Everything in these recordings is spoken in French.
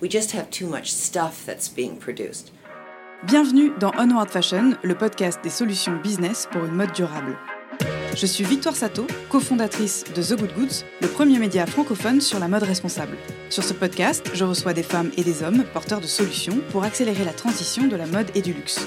We just have too much stuff that's being produced. Bienvenue dans Onward Fashion, le podcast des solutions business pour une mode durable. Je suis Victoire Sato, cofondatrice de The Good Goods, le premier média francophone sur la mode responsable. Sur ce podcast, je reçois des femmes et des hommes porteurs de solutions pour accélérer la transition de la mode et du luxe.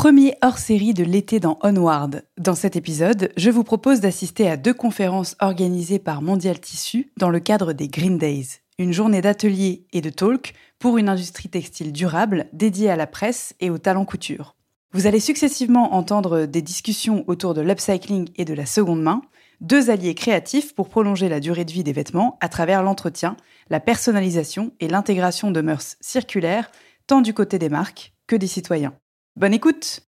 Premier hors-série de l'été dans Onward. Dans cet épisode, je vous propose d'assister à deux conférences organisées par Mondial Tissu dans le cadre des Green Days, une journée d'ateliers et de talk pour une industrie textile durable dédiée à la presse et au talent couture. Vous allez successivement entendre des discussions autour de l'upcycling et de la seconde main, deux alliés créatifs pour prolonger la durée de vie des vêtements à travers l'entretien, la personnalisation et l'intégration de mœurs circulaires, tant du côté des marques que des citoyens. Bonne écoute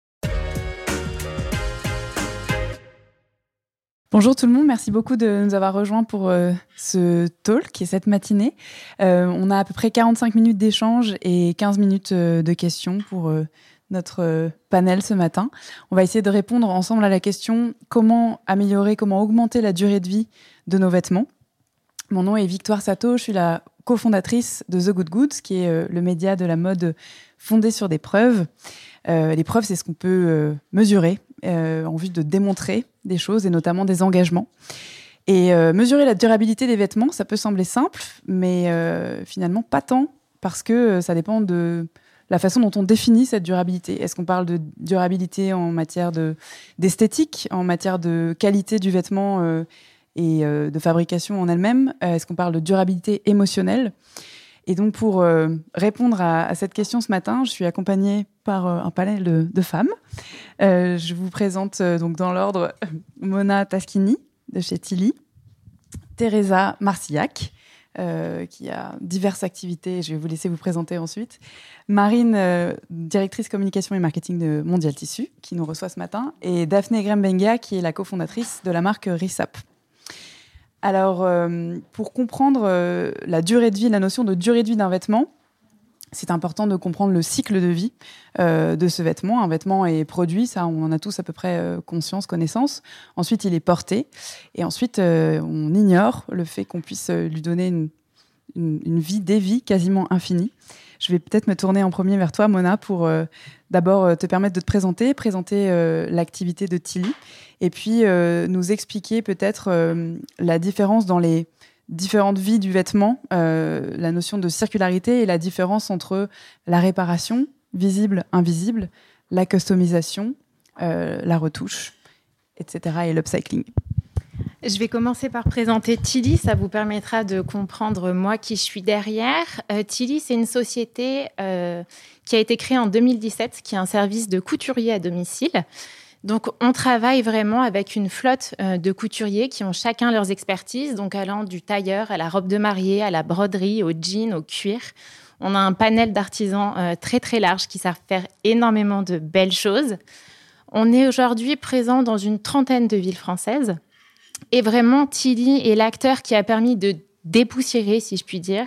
Bonjour tout le monde, merci beaucoup de nous avoir rejoints pour euh, ce talk et cette matinée. Euh, on a à peu près 45 minutes d'échange et 15 minutes euh, de questions pour notre panel ce matin. On va essayer de répondre ensemble à la question comment améliorer, comment augmenter la durée de vie de nos vêtements? Mon nom est Victoire Sato, je suis la cofondatrice de The Good Goods, qui est le média de la mode fondé sur des preuves. Euh, les preuves, c'est ce qu'on peut euh, mesurer euh, en vue de démontrer des choses et notamment des engagements. Et mesurer la durabilité des vêtements, ça peut sembler simple, mais finalement pas tant, parce que ça dépend de la façon dont on définit cette durabilité. Est-ce qu'on parle de durabilité en matière d'esthétique, en matière de qualité du vêtement et de fabrication en elle-même? Est-ce qu'on parle de durabilité émotionnelle? Et donc, pour euh, répondre à, cette question ce matin, je suis accompagnée par euh, un panel de, femmes. Euh, je vous présente donc dans l'ordre Mona Taschini de chez Tilly, Teresa Marcillac, qui a diverses activités. Je vais vous laisser vous présenter ensuite. Marine, directrice communication et marketing de Mondial Tissu, qui nous reçoit ce matin. Et Daphné Grembenga, qui est la cofondatrice de la marque Risap. Alors, euh, pour comprendre euh, la durée de vie, la notion de durée de vie d'un vêtement, c'est important de comprendre le cycle de vie euh, de ce vêtement. Un vêtement est produit, ça on en a tous à peu près conscience, connaissance. Ensuite, il est porté. Et ensuite, on ignore le fait qu'on puisse lui donner une, une vie, des vies quasiment infinies. Je vais peut-être me tourner en premier vers toi, Mona, pour euh, d'abord euh, te permettre de te présenter, présenter euh, l'activité de Tilly, et puis nous expliquer peut-être la différence dans les différentes vies du vêtement, la notion de circularité et la différence entre la réparation, visible, invisible, la customisation, la retouche, etc., et l'upcycling. Je vais commencer par présenter Tilly, ça vous permettra de comprendre moi qui je suis derrière. Euh, Tilly, c'est une société euh, qui a été créée en 2017, qui est un service de couturier à domicile. Donc, on travaille vraiment avec une flotte euh, de couturiers qui ont chacun leurs expertises, donc allant du tailleur à la robe de mariée, à la broderie, au jean, au cuir. On a un panel d'artisans très très large qui savent faire énormément de belles choses. On est aujourd'hui présent dans une trentaine de villes françaises. Et vraiment, Tilly est l'acteur qui a permis de dépoussiérer, si je puis dire,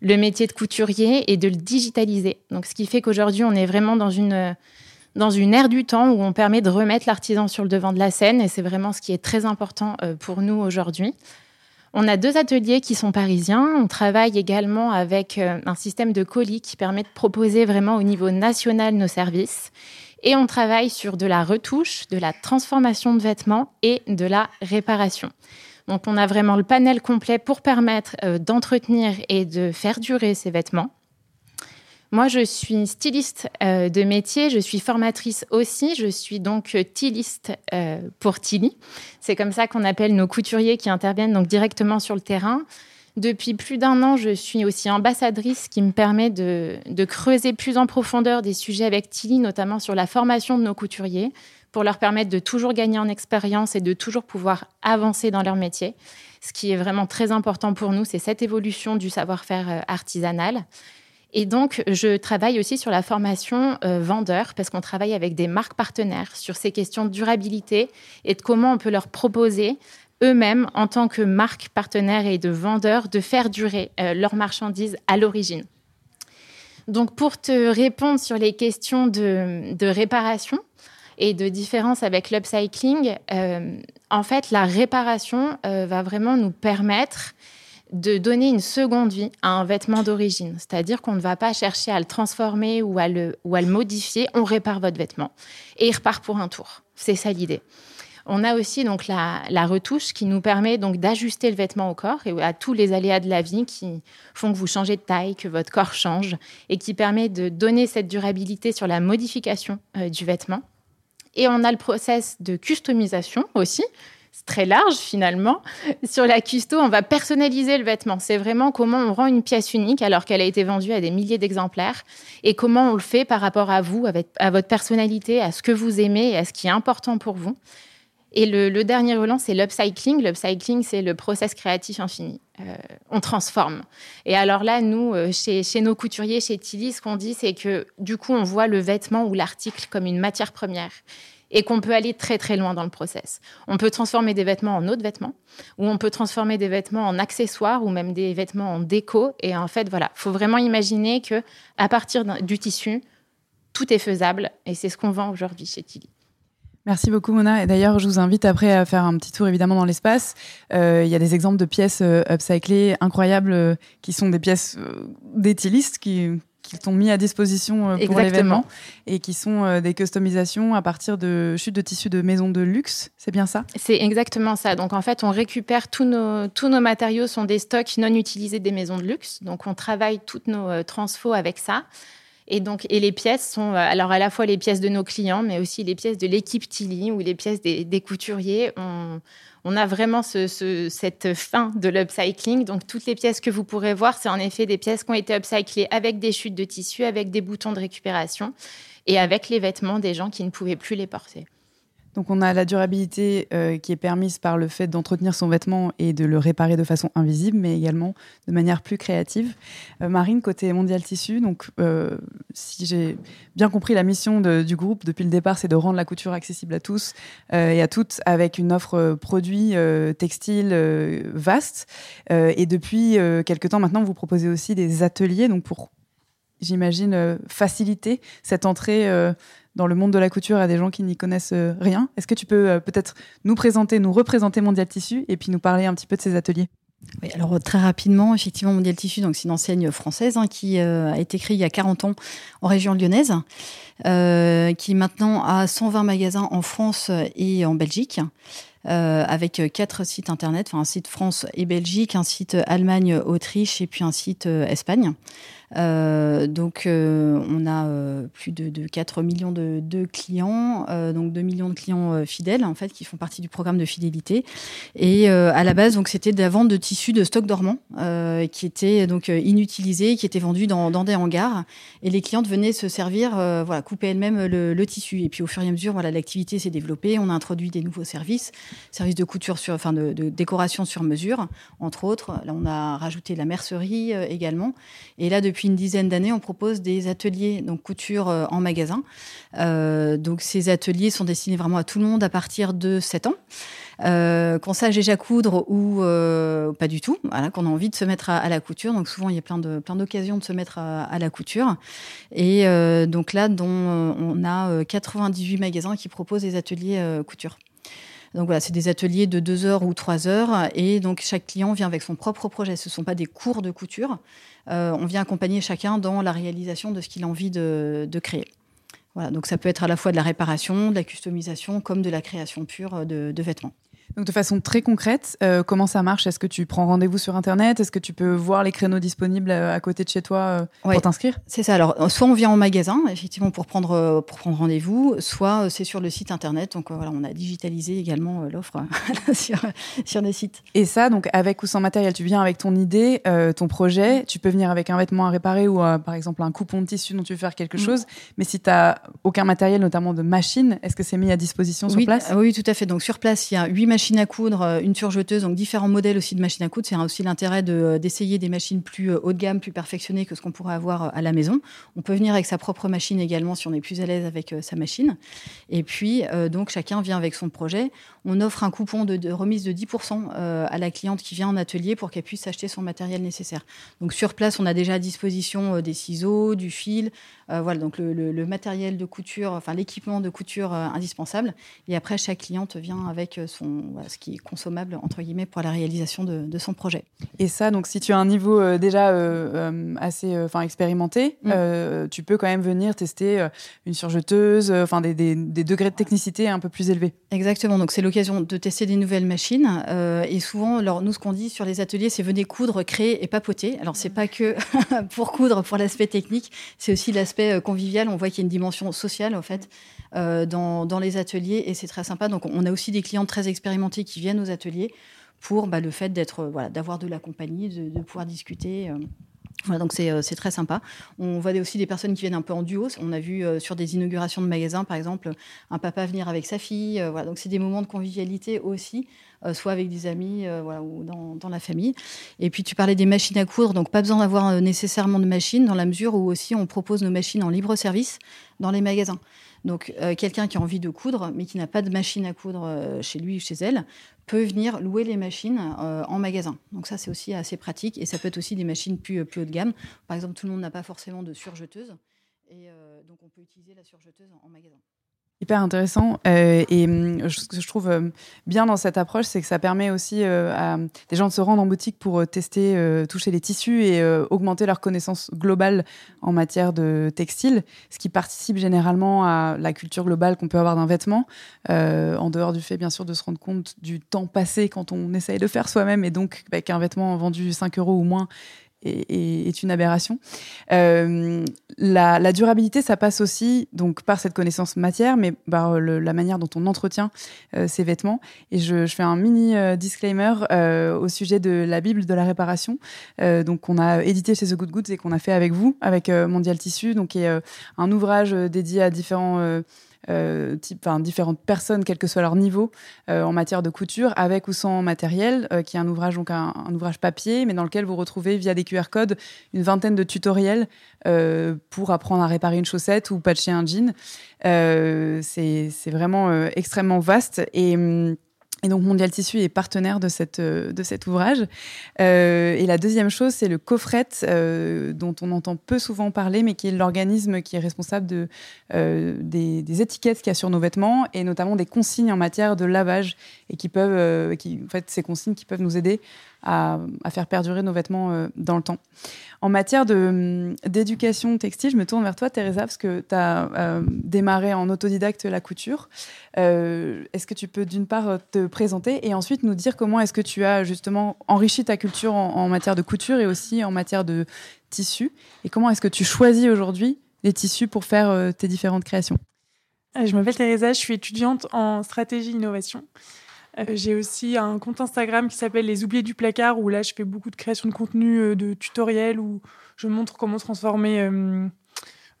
le métier de couturier et de le digitaliser. Donc, ce qui fait qu'aujourd'hui, on est vraiment dans une, dans une ère du temps où on permet de remettre l'artisan sur le devant de la scène. Et c'est vraiment ce qui est très important euh, pour nous aujourd'hui. On a deux ateliers qui sont parisiens. On travaille également avec euh, un système de colis qui permet de proposer vraiment au niveau national nos services. Et on travaille sur de la retouche, de la transformation de vêtements et de la réparation. Donc on a vraiment le panel complet pour permettre d'entretenir et de faire durer ces vêtements. Moi, je suis styliste euh, de métier, je suis formatrice aussi, je suis donc euh, pour Tilly. C'est comme ça qu'on appelle nos couturiers qui interviennent donc directement sur le terrain. Depuis plus d'un an, je suis aussi ambassadrice, qui me permet de, de, creuser plus en profondeur des sujets avec Tilly, notamment sur la formation de nos couturiers, pour leur permettre de toujours gagner en expérience et de toujours pouvoir avancer dans leur métier. Ce qui est vraiment très important pour nous, c'est cette évolution du savoir-faire euh, artisanal. Et donc, je travaille aussi sur la formation euh, vendeur parce qu'on travaille avec des marques partenaires sur ces questions de durabilité et de comment on peut leur proposer eux-mêmes, en tant que marque partenaire et de vendeurs, de faire durer euh, leurs marchandises à l'origine. Donc, pour te répondre sur les questions de, réparation et de différence avec l'upcycling, euh, en fait, la réparation va vraiment nous permettre de donner une seconde vie à un vêtement d'origine. C'est-à-dire qu'on ne va pas chercher à le transformer ou à le, ou à le modifier, on répare votre vêtement. Et il repart pour un tour. C'est ça l'idée. On a aussi donc la, retouche qui nous permet donc d'ajuster le vêtement au corps et à tous les aléas de la vie qui font que vous changez de taille, que votre corps change et qui permet de donner cette durabilité sur la modification euh, du vêtement. Et on a le process de customisation aussi, c'est très large finalement. Sur la custo, on va personnaliser le vêtement. C'est vraiment comment on rend une pièce unique alors qu'elle a été vendue à des milliers d'exemplaires et comment on le fait par rapport à vous, à votre personnalité, à ce que vous aimez et à ce qui est important pour vous. Et le, dernier relan, c'est l'upcycling. L'upcycling, c'est le process créatif infini. Euh, on transforme. Et alors là, nous, euh, chez, chez, nos couturiers, chez Tilly, ce qu'on dit, c'est que du coup, on voit le vêtement ou l'article comme une matière première et qu'on peut aller très très loin dans le process. On peut transformer des vêtements en autres vêtements, ou on peut transformer des vêtements en accessoires, ou même des vêtements en déco. Et en fait, voilà, faut vraiment imaginer que à partir du tissu, tout est faisable, et c'est ce qu'on vend aujourd'hui chez Tilly. Merci beaucoup Mona. Et d'ailleurs, je vous invite après à faire un petit tour évidemment dans l'espace. Euh, il y a des exemples de pièces euh, upcyclées incroyables euh, qui sont des pièces d'éthylistes qui qu'ils t'ont mis à disposition euh, pour l'événement et qui sont euh, des customisations à partir de chutes de tissus de maisons de luxe. C'est bien ça? C'est exactement ça. Donc en fait, on récupère tous nos, tous nos matériaux sont des stocks non utilisés des maisons de luxe. Donc on travaille toutes nos euh, transfos avec ça. Et donc, et les pièces sont alors à la fois les pièces de nos clients, mais aussi les pièces de l'équipe Tilly ou les pièces des, couturiers. On, on a vraiment cette fin de l'upcycling. Donc, toutes les pièces que vous pourrez voir, c'est en effet des pièces qui ont été upcyclées avec des chutes de tissu, avec des boutons de récupération et avec les vêtements des gens qui ne pouvaient plus les porter. Donc on a la durabilité euh, qui est permise par le fait d'entretenir son vêtement et de le réparer de façon invisible, mais également de manière plus créative. Euh, Marine, côté Mondial Tissu, donc euh, si j'ai bien compris la mission du groupe depuis le départ, c'est de rendre la couture accessible à tous et à toutes avec une offre produits textiles vaste. et depuis quelques temps maintenant, vous proposez aussi des ateliers, donc pour j'imagine faciliter cette entrée dans le monde de la couture à des gens qui n'y connaissent euh, rien. Est-ce que tu peux euh, peut-être nous présenter, nous représenter Mondial Tissu et puis nous parler un petit peu de ces ateliers? Oui, alors très rapidement, effectivement, Mondial Tissu, c'est une enseigne française hein, qui euh, a été créée il y a 40 ans en région lyonnaise, qui maintenant a 120 magasins en France et en Belgique. Avec quatre sites internet, un site France et Belgique, un site Allemagne, Autriche et puis un site Espagne. Euh, donc, euh, on a euh, plus de, de, 4 millions de, clients, donc 2 millions de clients fidèles, en fait, qui font partie du programme de fidélité. Et à la base, donc, c'était de la vente de tissus de stock dormant, qui étaient donc inutilisés, qui étaient vendus dans, dans, des hangars. Et les clientes venaient se servir, voilà, couper elles-mêmes le, le, tissu. Et puis, au fur et à mesure, voilà, l'activité s'est développée. On a introduit des nouveaux services, services de couture sur, enfin, de, décoration sur mesure, entre autres. Là, on a rajouté la mercerie également. Et là, depuis une dizaine d'années, on propose des ateliers donc couture euh, en magasin. Euh, donc ces ateliers sont destinés vraiment à tout le monde à partir de 7 ans. Euh, qu'on sache déjà coudre ou pas du tout, voilà, qu'on a envie de se mettre à, la couture. Donc souvent il y a plein de plein d'occasions de se mettre à, la couture. Et donc là, dont on a 98 magasins qui proposent des ateliers couture. Donc voilà, c'est des ateliers de deux heures ou trois heures, et donc chaque client vient avec son propre projet. Ce ne sont pas des cours de couture, euh, on vient accompagner chacun dans la réalisation de ce qu'il a envie de, créer. Voilà, donc ça peut être à la fois de la réparation, de la customisation, comme de la création pure de, vêtements. Donc de façon très concrète, euh, comment ça marche? Est-ce que tu prends rendez-vous sur Internet? Est-ce que tu peux voir les créneaux disponibles euh, à côté de chez toi euh, pour t'inscrire? C'est ça. Alors soit on vient en magasin, effectivement, pour prendre, pour prendre rendez-vous, soit c'est sur le site Internet. Donc voilà, on a digitalisé également l'offre sur, sur les sites. Et ça, donc avec ou sans matériel, tu viens avec ton idée, ton projet, tu peux venir avec un vêtement à réparer ou par exemple un coupon de tissu dont tu veux faire quelque mm. chose. Mais si tu n'as aucun matériel, notamment de machine, est-ce que c'est mis à disposition sur place? Oui, tout à fait. Donc sur place, il y a huit machines machine à coudre, euh, une surjeteuse, donc différents modèles aussi de machines à coudre. C'est aussi l'intérêt euh, d'essayer des machines plus euh, haut de gamme, plus perfectionnées que ce qu'on pourrait avoir à la maison. On peut venir avec sa propre machine également si on est plus à l'aise avec sa machine. Et puis, donc, chacun vient avec son projet. On offre un coupon de, remise de 10% à la cliente qui vient en atelier pour qu'elle puisse acheter son matériel nécessaire. Donc, sur place, on a déjà à disposition des ciseaux, du fil, voilà, donc le, matériel de couture, enfin l'équipement de couture indispensable. Et après, chaque cliente vient avec son, ce qui est consommable entre guillemets pour la réalisation de, son projet. Et ça, donc si tu as un niveau euh, déjà euh, euh, assez, enfin expérimenté, mm. tu peux quand même venir tester une surjeteuse, enfin des, degrés de technicité un peu plus élevés. Exactement. Donc c'est l'occasion de tester des nouvelles machines. et souvent, alors nous ce qu'on dit sur les ateliers, c'est venez coudre, créer et papoter. Alors c'est pas que pour coudre, pour l'aspect technique, c'est aussi l'aspect convivial. On voit qu'il y a une dimension sociale en fait. dans, dans, les ateliers et c'est très sympa. Donc on a aussi des clients très expérimentés qui viennent aux ateliers pour bah, le fait d'être voilà d'avoir de la compagnie, de, pouvoir discuter. Euh. Voilà, donc euh, c'est très sympa. On voit aussi des personnes qui viennent un peu en duo. On a vu euh, sur des inaugurations de magasins, par exemple, un papa venir avec sa fille. voilà, donc c'est des moments de convivialité aussi, soit avec des amis voilà, ou dans, dans, la famille. Et puis tu parlais des machines à coudre, donc pas besoin d'avoir nécessairement de machines, dans la mesure où aussi on propose nos machines en libre service dans les magasins. Donc, euh, quelqu'un qui a envie de coudre, mais qui n'a pas de machine à coudre euh, chez lui ou chez elle, peut venir louer les machines euh, en magasin. Donc, ça, c'est aussi assez pratique. Et ça peut être aussi des machines plus, plus haut de gamme. Par exemple, tout le monde n'a pas forcément de surjeteuse. Et donc, on peut utiliser la surjeteuse en magasin. Hyper intéressant. Euh, et hum, ce que je trouve euh, bien dans cette approche, c'est que ça permet aussi euh, à des gens de se rendre en boutique pour tester, toucher les tissus et augmenter leur connaissance globale en matière de textile, ce qui participe généralement à la culture globale qu'on peut avoir d'un vêtement, en dehors du fait bien sûr de se rendre compte du temps passé quand on essaye de faire soi-même et donc bah, qu'un vêtement vendu 5 euros ou moins est, une aberration. Euh, la, durabilité, ça passe aussi donc par cette connaissance matière, mais par la manière dont on entretient euh, ces vêtements. Et je, fais un mini euh, disclaimer au sujet de la Bible de la réparation, donc qu'on a édité chez The Good Goods et qu'on a fait avec vous, avec Mondial Tissu, donc qui est un ouvrage dédié à différents euh, différentes personnes, quel que soit leur niveau euh, en matière de couture, avec ou sans matériel, euh, qui est un ouvrage, donc un, ouvrage papier, mais dans lequel vous retrouvez via des QR codes une vingtaine de tutoriels pour apprendre à réparer une chaussette ou patcher un jean. c'est vraiment extrêmement vaste hum, et donc Mondial Tissu est partenaire de, cette, euh, de cet ouvrage. Euh, et la deuxième chose, c'est le coffret, euh, dont on entend peu souvent parler, mais qui est l'organisme qui est responsable de, des, étiquettes qu'il y a sur nos vêtements, et notamment des consignes en matière de lavage, et qui peuvent, en fait, ces consignes qui peuvent nous aider à, faire perdurer nos vêtements euh, dans le temps. En matière hum, d'éducation textile, je me tourne vers toi, Teresa, parce que tu as euh, démarré en autodidacte la couture. Euh, est-ce que tu peux d'une part te présenter et ensuite nous dire comment est-ce que tu as justement enrichi ta culture en, matière de couture et aussi en matière de tissu? Et comment est-ce que tu choisis aujourd'hui les tissus pour faire tes différentes créations? Je m'appelle Teresa, je suis étudiante en stratégie innovation. Euh, j'ai aussi un compte Instagram qui s'appelle Les Oubliés du placard, où là, je fais beaucoup de création de contenu, euh, de tutoriels, où je montre comment transformer euh,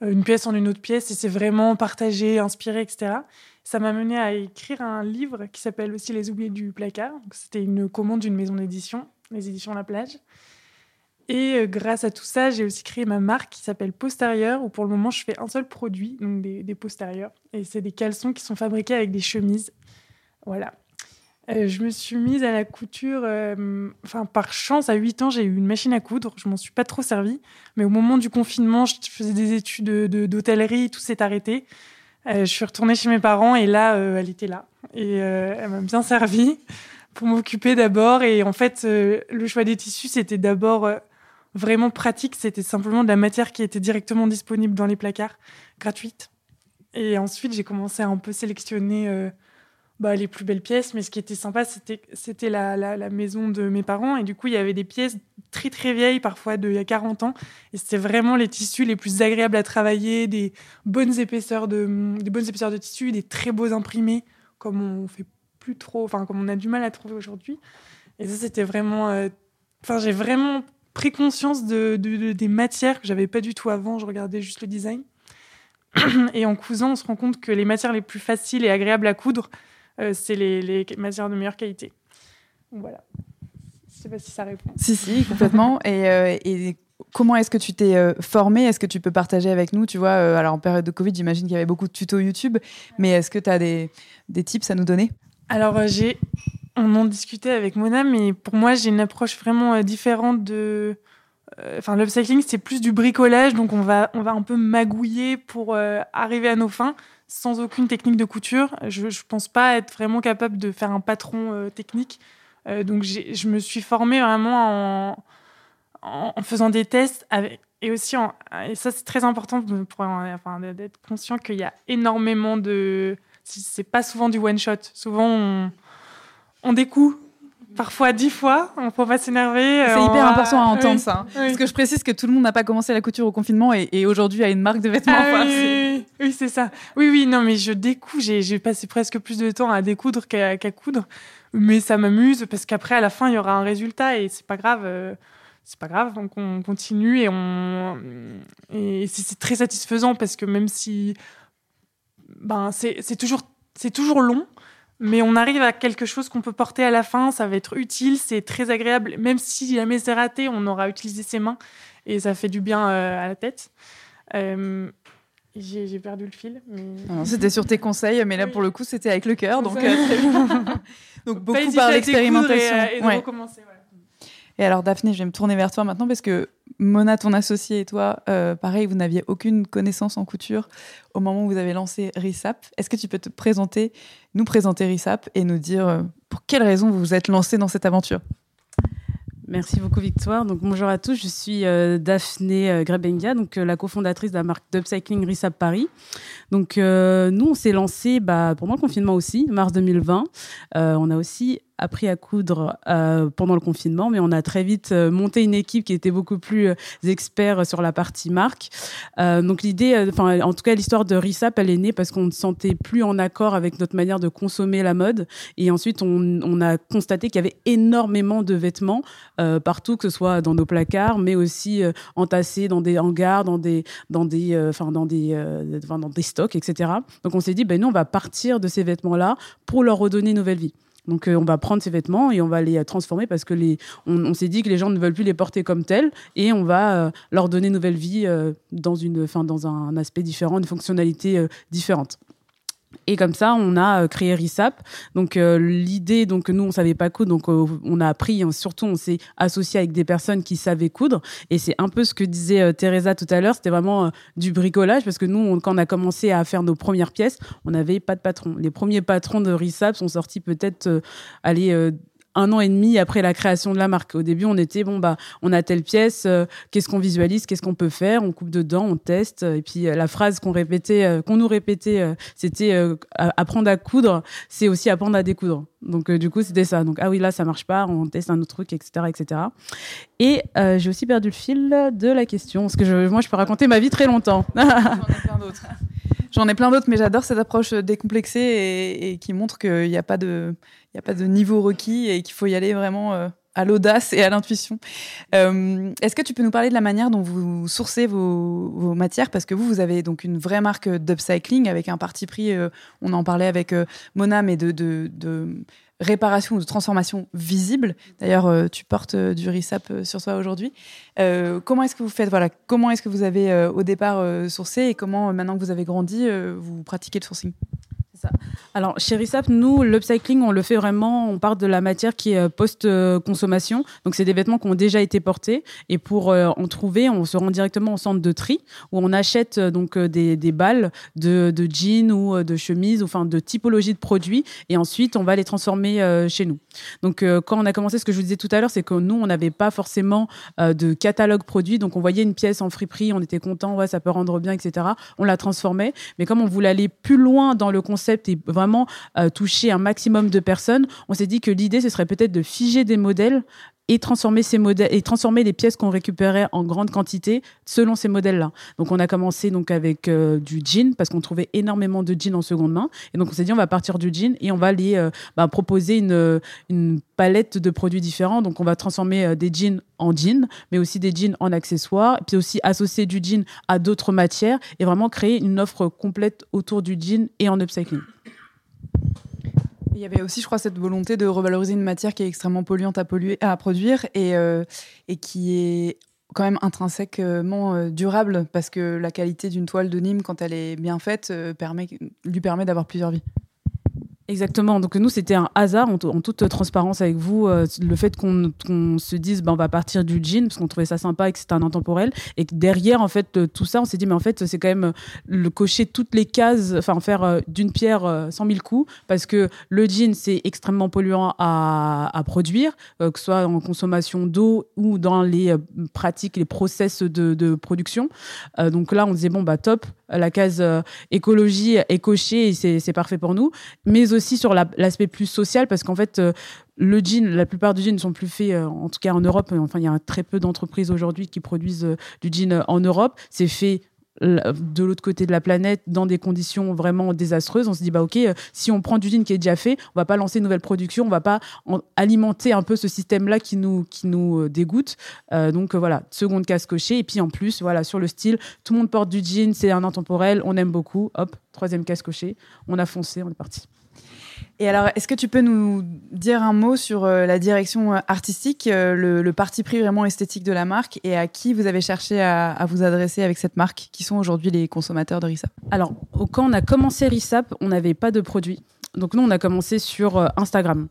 une pièce en une autre pièce, et c'est vraiment partagé, inspiré, etc. Ça m'a mené à écrire un livre qui s'appelle aussi Les Oubliés du placard. C'était une commande d'une maison d'édition, les éditions La Plage. Et grâce à tout ça, j'ai aussi créé ma marque qui s'appelle Postérieur, où pour le moment, je fais un seul produit, donc des, des postérieurs. Et c'est des caleçons qui sont fabriqués avec des chemises. Voilà. Euh, je me suis mise à la couture, euh, enfin par chance, à 8 ans, j'ai eu une machine à coudre. Je m'en suis pas trop servie. Mais au moment du confinement, je faisais des études d'hôtellerie, tout s'est arrêté. Euh, je suis retournée chez mes parents et là, elle était là. Et elle m'a bien servi pour m'occuper d'abord. Et en fait, le choix des tissus, c'était d'abord vraiment pratique. C'était simplement de la matière qui était directement disponible dans les placards, gratuite. Et ensuite, j'ai commencé à un peu sélectionner bah, les plus belles pièces. Mais ce qui était sympa, c'était, la, la, maison de mes parents. Et du coup, il y avait des pièces très, très vieilles, parfois d'il y a 40 ans. Et c'était vraiment les tissus les plus agréables à travailler, des bonnes épaisseurs de, des bonnes épaisseurs de tissus, des très beaux imprimés, comme on fait plus trop, enfin, comme on a du mal à trouver aujourd'hui. Et ça, c'était vraiment. Euh, enfin, j'ai vraiment pris conscience de, des matières que j'avais pas du tout avant. Je regardais juste le design. Et en cousant, on se rend compte que les matières les plus faciles et agréables à coudre, c'est les, matières de meilleure qualité. voilà. Je sais pas si ça répond. Si, si, complètement. et, euh, et comment est-ce que tu t'es euh, formé Est-ce que tu peux partager avec nous? Tu vois, alors en période de Covid, j'imagine qu'il y avait beaucoup de tutos YouTube, mais est-ce que tu as des, des tips à nous donner? Alors, j'ai. On en discutait avec Mona, mais pour moi, j'ai une approche vraiment différente de. Enfin, l'upcycling, c'est plus du bricolage, donc on va, on va un peu magouiller pour arriver à nos fins sans aucune technique de couture. Je ne pense pas être vraiment capable de faire un patron euh, technique. Euh, donc je me suis formée vraiment en, en, faisant des tests avec, et aussi, en, et ça c'est très important pour, enfin, d'être conscient qu'il y a énormément de... C'est pas souvent du one-shot. Souvent on, on découvre parfois dix fois. On ne faut pas s'énerver. C'est hyper important à entendre ça. Hein. Parce que je précise que tout le monde n'a pas commencé la couture au confinement et, aujourd'hui a une marque de vêtements. Ah oui, c'est ça. Oui, oui, non, mais je découds. J'ai passé presque plus de temps à découdre qu'à coudre. Mais ça m'amuse parce qu'après, à la fin, il y aura un résultat et c'est pas grave. Euh, c'est pas grave, donc on continue et on et c'est très satisfaisant parce que même si ben c'est toujours toujours long, mais on arrive à quelque chose qu'on peut porter à la fin, ça va être utile, c'est très agréable, même si jamais c'est raté, on aura utilisé ses mains et ça fait du bien euh, à la tête. Euh, j'ai perdu le fil. C'était sur tes conseils, mais là pour le coup c'était avec le cœur, donc, euh, donc beaucoup par l'expérimentation. Et, et, recommencer. Et alors Daphné, je vais me tourner vers toi maintenant parce que Mona, ton associé et toi, euh, pareil, vous n'aviez aucune connaissance en couture au moment où vous avez lancé RISAP. Est-ce que tu peux te présenter, nous présenter RISAP et nous dire euh, pour quelles raisons vous vous êtes lancé dans cette aventure? Merci beaucoup Victoire. Donc bonjour à tous, je suis euh, Daphné Grebenga, donc la cofondatrice de la marque d'upcycling Risap Paris. Donc nous on s'est lancé bah, pendant le confinement aussi, mars 2020. on a aussi appris à coudre euh, pendant le confinement, mais on a très vite euh, monté une équipe qui était beaucoup plus euh, expert sur la partie marque. donc l'idée, enfin en tout cas l'histoire de Risap, elle est née parce qu'on ne sentait plus en accord avec notre manière de consommer la mode, et ensuite on, a constaté qu'il y avait énormément de vêtements partout, que ce soit dans nos placards, mais aussi entassés dans des hangars, dans des, dans des, enfin dans des, dans des stocks, etc. Donc on s'est dit, ben nous on va partir de ces vêtements-là pour leur redonner nouvelle vie. Donc euh, on va prendre ces vêtements et on va les transformer parce que on, s'est dit que les gens ne veulent plus les porter comme tels et on va euh, leur donner nouvelle vie euh, dans une, fin, dans un aspect différent, une fonctionnalité différente. Et comme ça, on a euh, créé RISAP. Donc euh, l'idée, donc nous on savait pas coudre, donc euh, on a appris. Hein, surtout, on s'est associé avec des personnes qui savaient coudre. Et c'est un peu ce que disait Teresa tout à l'heure. C'était vraiment du bricolage parce que nous, quand on a commencé à faire nos premières pièces, on n'avait pas de patron. Les premiers patrons de RISAP sont sortis peut-être, aller un an et demi après la création de la marque. Au début, on était bon bah on a telle pièce, euh, qu'est-ce qu'on visualise, qu'est-ce qu'on peut faire, on coupe dedans, on teste. Et puis euh, la phrase qu'on répétait, euh, qu'on nous répétait, c'était apprendre à coudre, c'est aussi apprendre à découdre. Donc du coup c'était ça. Donc ah oui là ça marche pas, on teste un autre truc, etc., etc. Et j'ai aussi perdu le fil de la question parce que je, moi je peux raconter ma vie très longtemps. J'en ai plein d'autres. Mais j'adore cette approche décomplexée et, qui montre qu'il n'y a pas de a pas de niveau requis et qu'il faut y aller vraiment euh, à l'audace et à l'intuition. Euh, est-ce que tu peux nous parler de la manière dont vous sourcez vos, matières? Parce que vous, vous avez donc une vraie marque d'upcycling avec un parti pris, euh, on en parlait avec Mona, mais de, de, de, réparation ou de transformation visible. D'ailleurs, tu portes du RISAP sur toi aujourd'hui. comment est-ce que vous faites voilà, Comment est-ce que vous avez au départ sourcé et comment, maintenant que vous avez grandi, vous pratiquez le sourcing? Alors, chez Risap, nous, l'upcycling, on le fait vraiment, on part de la matière qui est euh, post-consommation. Donc, c'est des vêtements qui ont déjà été portés. Et pour euh, en trouver, on se rend directement au centre de tri, où on achète euh, donc des, balles de, jeans ou de chemises, enfin de typologie de produits. Et ensuite, on va les transformer chez nous. Donc, quand on a commencé, ce que je vous disais tout à l'heure, c'est que nous, on n'avait pas forcément de catalogue produit. Donc, on voyait une pièce en friperie, on était content, ouais, ça peut rendre bien, etc. On la transformait. Mais comme on voulait aller plus loin dans le concept, et vraiment toucher un maximum de personnes, on s'est dit que l'idée, ce serait peut-être de figer des modèles et transformer ces modèles et transformer les pièces qu'on récupérait en grande quantité selon ces modèles-là. Donc on a commencé donc avec euh, du jean parce qu'on trouvait énormément de jeans en seconde main et donc on s'est dit on va partir du jean et on va aller euh, bah, proposer une, une palette de produits différents. Donc on va transformer euh, des jeans en jeans, mais aussi des jeans en accessoires, puis aussi associer du jean à d'autres matières et vraiment créer une offre complète autour du jean et en upcycling. Il y avait aussi, je crois, cette volonté de revaloriser une matière qui est extrêmement polluante à, produire et, euh, et qui est quand même intrinsèquement euh, durable parce que la qualité d'une toile de Nîmes, quand elle est bien faite, euh, lui permet d'avoir plusieurs vies. Exactement. Donc nous, c'était un hasard en, toute transparence avec vous, euh, le fait qu'on se dise, ben, on va partir du jean parce qu'on trouvait ça sympa et que c'était un intemporel, et que derrière, en fait, euh, tout ça, on s'est dit, mais en fait, c'est quand même euh, le cocher toutes les cases, enfin faire d'une pierre cent mille coups, parce que le jean, c'est extrêmement polluant à, à produire, que ce soit en consommation d'eau ou dans les pratiques, les process de, de production. donc là, on disait, bon, bah top, la case écologie est cochée et c'est parfait pour nous, mais aussi sur l'aspect plus social, parce qu'en fait, euh, le jean, la plupart du jeans ne sont plus faits, euh, en tout cas en Europe. Enfin, il y a très peu d'entreprises aujourd'hui qui produisent euh, du jean en Europe. C'est fait de l'autre côté de la planète dans des conditions vraiment désastreuses. On se dit bah ok, si on prend du jean qui est déjà fait, on va pas lancer une nouvelle production, on va pas alimenter un peu ce système-là qui nous qui nous dégoûte. donc voilà, seconde case cochée. Et puis en plus voilà sur le style, tout le monde porte du jean, c'est un intemporel, on aime beaucoup. Hop, troisième case cochée, on a foncé, on est parti. Et alors, est-ce que tu peux nous dire un mot sur euh, la direction euh, artistique, euh, le, parti pris vraiment esthétique de la marque et à qui vous avez cherché à, vous adresser avec cette marque Qui sont aujourd'hui les consommateurs de RISAP? Alors, quand on a commencé RISAP, on n'avait pas de produits. Donc nous, on a commencé sur Instagram.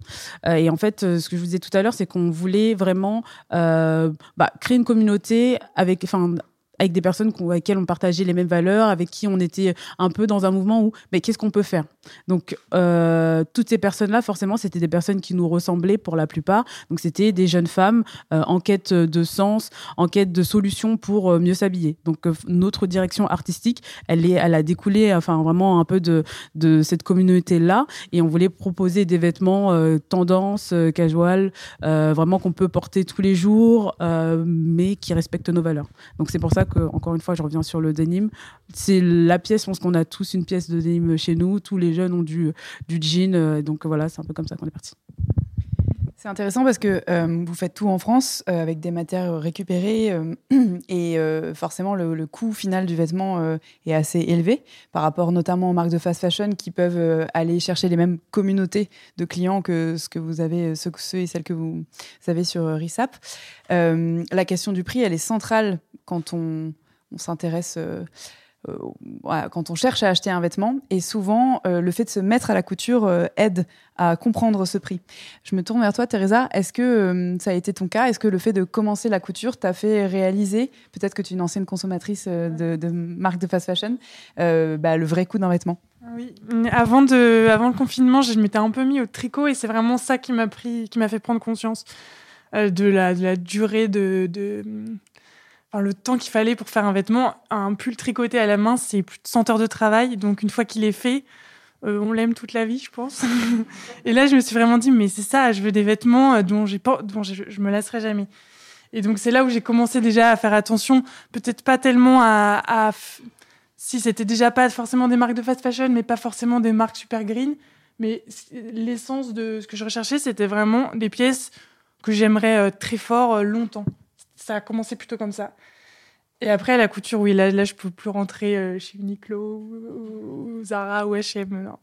et en fait, ce que je vous disais tout à l'heure, c'est qu'on voulait vraiment bah, créer une communauté avec, enfin, avec des personnes avec lesquelles on partageait les mêmes valeurs, avec qui on était un peu dans un mouvement où, mais qu'est-ce qu'on peut faire? Donc, euh, toutes ces personnes-là, forcément, c'était des personnes qui nous ressemblaient pour la plupart. Donc, c'était des jeunes femmes euh, en quête de sens, en quête de solutions pour euh, mieux s'habiller. Donc, notre direction artistique, elle, est, elle a découlé, enfin, vraiment un peu de, de cette communauté-là. Et on voulait proposer des vêtements tendance, casual, vraiment qu'on peut porter tous les jours, mais qui respectent nos valeurs. Donc, c'est pour ça encore une fois, je reviens sur le denim. C'est la pièce, je pense qu'on a tous une pièce de denim chez nous. Tous les jeunes ont du, du jean. Euh, donc voilà, c'est un peu comme ça qu'on est parti. C'est intéressant parce que euh, vous faites tout en France euh, avec des matières récupérées et forcément le, coût final du vêtement est assez élevé par rapport notamment aux marques de fast fashion qui peuvent aller chercher les mêmes communautés de clients que ce que vous avez, ceux et celles que vous avez sur RISAP. la question du prix, elle est centrale quand on, s'intéresse, euh, euh, quand on cherche à acheter un vêtement. Et souvent, euh, le fait de se mettre à la couture aide à comprendre ce prix. Je me tourne vers toi, Teresa. Est-ce que ça a été ton cas? Est-ce que le fait de commencer la couture t'a fait réaliser, peut-être que tu es une ancienne consommatrice de, de marque de fast fashion, bah, le vrai coût d'un vêtement? Oui, avant, le confinement, je m'étais un peu mis au tricot et c'est vraiment ça qui m'a pris, qui m'a fait prendre conscience de la durée de, le temps qu'il fallait pour faire un vêtement, un pull tricoté à la main, c'est plus de 100 heures de travail. Donc, une fois qu'il est fait, euh, on l'aime toute la vie, je pense. et là, je me suis vraiment dit, mais c'est ça, je veux des vêtements euh, dont, je, je, me lasserai jamais. Et donc, c'est là où j'ai commencé déjà à faire attention, peut-être pas tellement à, à si c'était déjà pas forcément des marques de fast fashion, mais pas forcément des marques super green. Mais l'essence de ce que je recherchais, c'était vraiment des pièces que j'aimerais euh, très fort longtemps ça a commencé plutôt comme ça. Et après, la couture, oui, là, là je peux plus rentrer euh, chez Uniqlo ou, Zara ou H&M, non.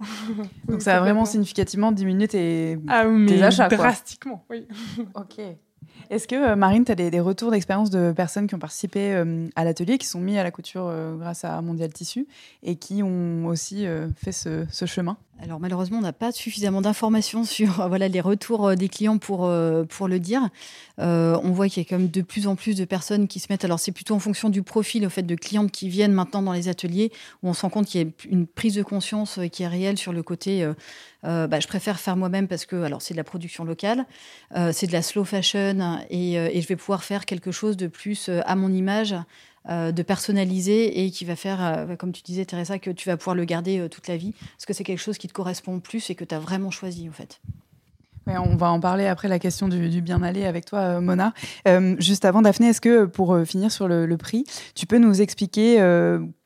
Donc ça a vraiment significativement diminué tes, ah, tes achats, drastiquement, oui. ok. Est-ce que, euh, Marine, tu as des, retours d'expérience de personnes qui ont participé euh, à l'atelier, qui sont mis à la couture grâce à Mondial Tissu et qui ont aussi fait ce, ce chemin? Alors malheureusement, on n'a pas suffisamment d'informations sur voilà les retours des clients pour pour le dire. Euh, on voit qu'il y a quand même de plus en plus de personnes qui se mettent. Alors, c'est plutôt en fonction du profil, au fait, de clientes qui viennent maintenant dans les ateliers, où on se rend compte qu'il y a une prise de conscience euh, qui est réelle sur le côté. Euh, bah, je préfère faire moi-même parce que alors c'est de la production locale, c'est de la slow fashion et, je vais pouvoir faire quelque chose de plus à mon image de personnaliser et qui va faire, comme tu disais, Teresa, que tu vas pouvoir le garder toute la vie. Est-ce que c'est quelque chose qui te correspond plus et que tu as vraiment choisi, en fait? On va en parler après la question du, bien-aller avec toi, Mona. juste avant, Daphné, est-ce que pour finir sur le, prix, tu peux nous expliquer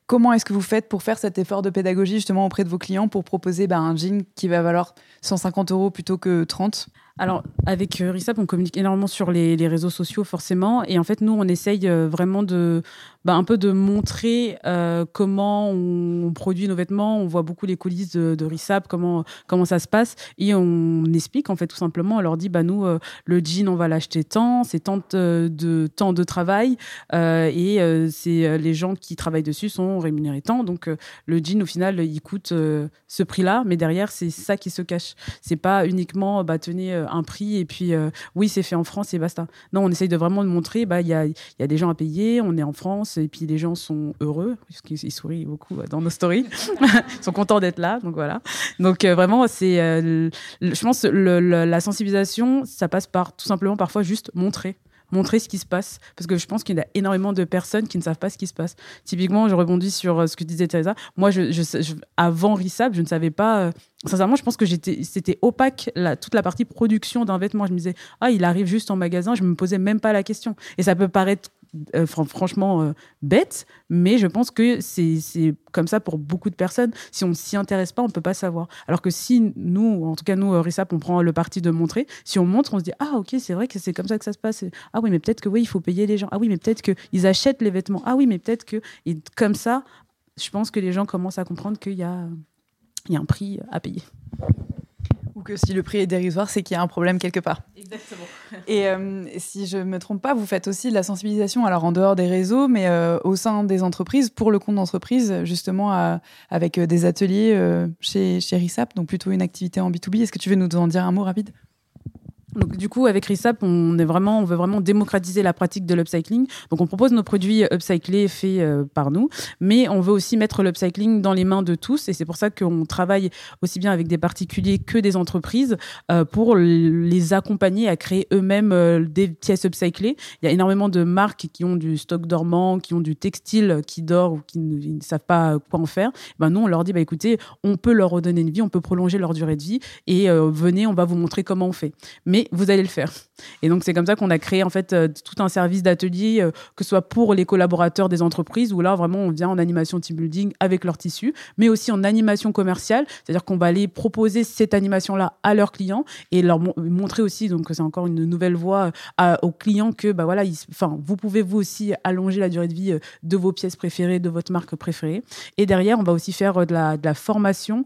Comment est-ce que vous faites pour faire cet effort de pédagogie justement auprès de vos clients pour proposer bah, un jean qui va valoir 150 euros plutôt que 30 alors, avec euh, RISAP, on communique énormément sur les, réseaux sociaux, forcément. Et en fait, nous, on essaye euh, vraiment de, bah, un peu de montrer euh, comment on produit nos vêtements. On voit beaucoup les coulisses de, de, RISAP, comment, comment ça se passe. Et on explique, en fait, tout simplement. On leur dit, bah, nous, le jean, on va l'acheter tant, c'est tant de, temps de travail. et c'est les gens qui travaillent dessus sont rémunérés tant. Donc, le jean, au final, il coûte ce prix-là. Mais derrière, c'est ça qui se cache. C'est pas uniquement, bah, tenez, euh, un prix et puis euh, oui, c'est fait en France et basta. Non, on essaye de vraiment montrer, bah, il y a, y a des gens à payer, on est en France et puis les gens sont heureux, puisqu'ils sourient beaucoup euh, dans nos stories, ils sont contents d'être là, donc voilà. Donc vraiment, c'est, je pense, la sensibilisation, ça passe par tout simplement parfois juste montrer montrer ce qui se passe. Parce que je pense qu'il y a énormément de personnes qui ne savent pas ce qui se passe. Typiquement, je rebondis sur ce que disait Teresa. Moi, avant RISAP, je ne savais pas sincèrement, je pense que c'était opaque toute la partie production d'un vêtement. Je me disais, ah, il arrive juste en magasin. Je me posais même pas la question. Et ça peut paraître euh, franchement euh, bête, mais je pense que c'est, comme ça pour beaucoup de personnes. Si on ne s'y intéresse pas, on ne peut pas savoir. Alors que si nous, en tout cas nous, euh, RISAP, on prend le parti de montrer, si on montre, on se dit, ah ok, c'est vrai que c'est comme ça que ça se passe. Ah oui, mais peut-être que oui, il faut payer les gens. Ah oui, mais peut-être qu'ils achètent les vêtements. Ah oui, mais peut-être que... Et comme ça, je pense que les gens commencent à comprendre qu'il y a y a un prix à payer. Ou que si le prix est dérisoire, c'est qu'il y a un problème quelque part. Exactement. Et euh, si je ne me trompe pas, vous faites aussi de la sensibilisation, alors en dehors des réseaux, mais euh, au sein des entreprises, pour le compte d'entreprise, justement avec euh, des ateliers chez, chez RISAP, donc plutôt une activité en B2B. Est-ce que tu veux nous en dire un mot rapide? Donc, du coup, avec RISAP, on, est vraiment, on veut vraiment démocratiser la pratique de l'upcycling. Donc, on propose nos produits upcyclés faits euh, par nous, mais on veut aussi mettre l'upcycling dans les mains de tous. Et c'est pour ça qu'on travaille aussi bien avec des particuliers que des entreprises euh, pour les accompagner à créer eux-mêmes euh, des pièces upcyclées. Il y a énormément de marques qui ont du stock dormant, qui ont du textile qui dort ou qui ne, savent pas quoi en faire. Ben, nous, on leur dit, bah, écoutez, on peut leur redonner une vie, on peut prolonger leur durée de vie et venez, on va vous montrer comment on fait. Mais vous allez le faire. Et donc c'est comme ça qu'on a créé en fait euh, tout un service d'atelier, euh, que ce soit pour les collaborateurs des entreprises, où là vraiment on vient en animation team building avec leur tissu, mais aussi en animation commerciale, c'est-à-dire qu'on va aller proposer cette animation-là à leurs clients et leur montrer aussi, donc c'est encore une nouvelle voie euh, aux clients que bah voilà, enfin vous pouvez vous aussi allonger la durée de vie de vos pièces préférées, de votre marque préférée. Et derrière on va aussi faire de la, formation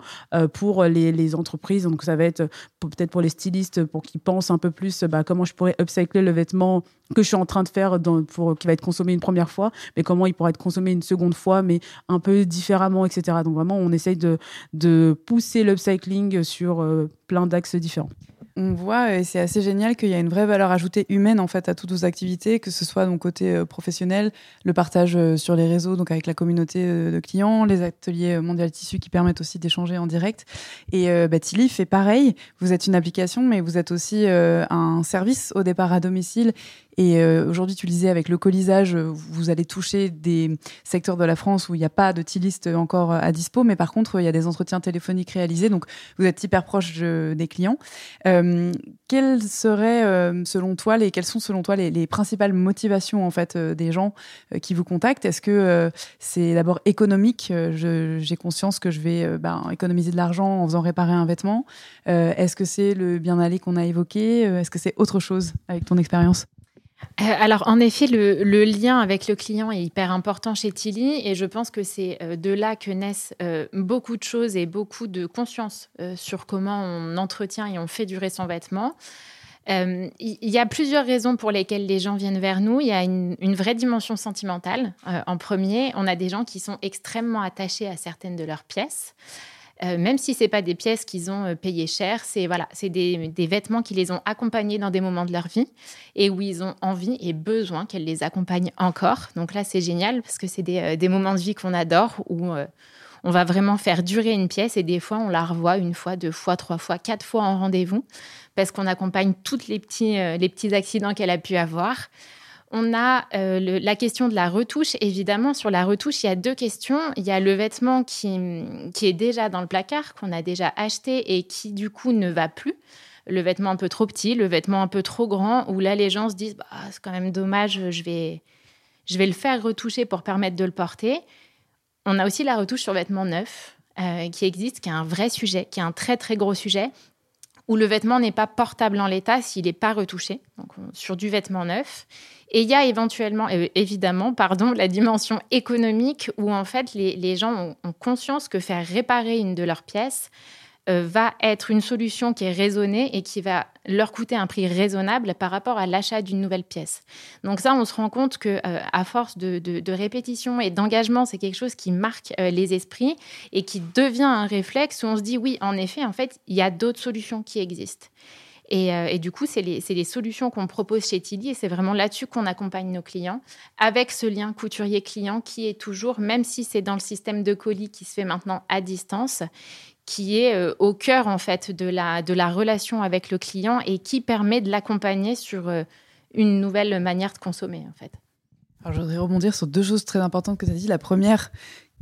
pour les, les entreprises, donc ça va être peut-être pour les stylistes pour qu'ils pensent un peu plus bah, comment je pourrais upcycler le vêtement que je suis en train de faire pour, qui va être consommé une première fois, mais comment il pourrait être consommé une seconde fois, mais un peu différemment, etc. Donc vraiment, on essaye de, de pousser l'upcycling sur euh, plein d'axes différents on voit, et c'est assez génial, qu'il y a une vraie valeur ajoutée humaine en fait à toutes vos activités, que ce soit donc côté euh, professionnel, le partage euh, sur les réseaux, donc avec la communauté euh, de clients, les ateliers mondial tissu qui permettent aussi d'échanger en direct. Et bah, Tilly fait pareil. Vous êtes une application, mais vous êtes aussi un service au départ à domicile et euh, aujourd'hui, tu le disais, avec le colisage, euh, vous allez toucher des secteurs de la France où il n'y a pas de tiliste encore euh, à dispo, mais par contre, il y a des entretiens téléphoniques réalisés, donc vous êtes hyper proche des clients. Euh, quelles seraient, selon toi, les, quelles sont selon toi les, les principales motivations en fait des gens qui vous contactent? Est-ce que c'est d'abord économique? J'ai conscience que je vais ben, économiser de l'argent en faisant réparer un vêtement. Est-ce que c'est le bien-aller qu'on a évoqué? Est-ce que c'est autre chose avec ton expérience? euh, alors, en effet, le, lien avec le client est hyper important chez Tilly et je pense que c'est euh, de là que naissent euh, beaucoup de choses et beaucoup de conscience sur comment on entretient et on fait durer son vêtement. Il y a plusieurs raisons pour lesquelles les gens viennent vers nous. Il y a une vraie dimension sentimentale. en premier, on a des gens qui sont extrêmement attachés à certaines de leurs pièces. Euh, même si c'est pas des pièces qu'ils ont euh, payées cher, c'est voilà, des, vêtements qui les ont accompagnés dans des moments de leur vie et où ils ont envie et besoin qu'elles les accompagnent encore. Donc là, c'est génial parce que c'est des, euh, moments de vie qu'on adore où on va vraiment faire durer une pièce et des fois on la revoit une fois, deux fois, trois fois, quatre fois en rendez-vous parce qu'on accompagne tous les petits, les petits accidents qu'elle a pu avoir On a euh, la question de la retouche. Évidemment, sur la retouche, il y a deux questions. Il y a le vêtement qui, qui est déjà dans le placard, qu'on a déjà acheté et qui, du coup, ne va plus. Le vêtement un peu trop petit, le vêtement un peu trop grand, où là, les gens se disent bah, c'est quand même dommage, je vais, je vais le faire retoucher pour permettre de le porter. On a aussi la retouche sur vêtements neufs euh, qui existe, qui est un vrai sujet, qui est un très très gros sujet, où le vêtement n'est pas portable en l'état s'il n'est pas retouché, donc sur du vêtement neuf. Et il y a éventuellement, euh, évidemment, pardon, la dimension économique où en fait les, gens ont, conscience que faire réparer une de leurs pièces euh, va être une solution qui est raisonnée et qui va leur coûter un prix raisonnable par rapport à l'achat d'une nouvelle pièce. Donc ça, on se rend compte que euh, à force de, répétition et d'engagement, c'est quelque chose qui marque euh, les esprits et qui devient un réflexe où on se dit oui, en effet, en fait, il y a d'autres solutions qui existent. Et, du coup, c'est les, les, solutions qu'on propose chez Tilly et c'est vraiment là-dessus qu'on accompagne nos clients avec ce lien couturier-client qui est toujours, même si c'est dans le système de colis qui se fait maintenant à distance, qui est euh, au cœur en fait de la, de la relation avec le client et qui permet de l'accompagner sur euh, une nouvelle manière de consommer en fait. Alors, je voudrais rebondir sur deux choses très importantes que tu as dit. La première,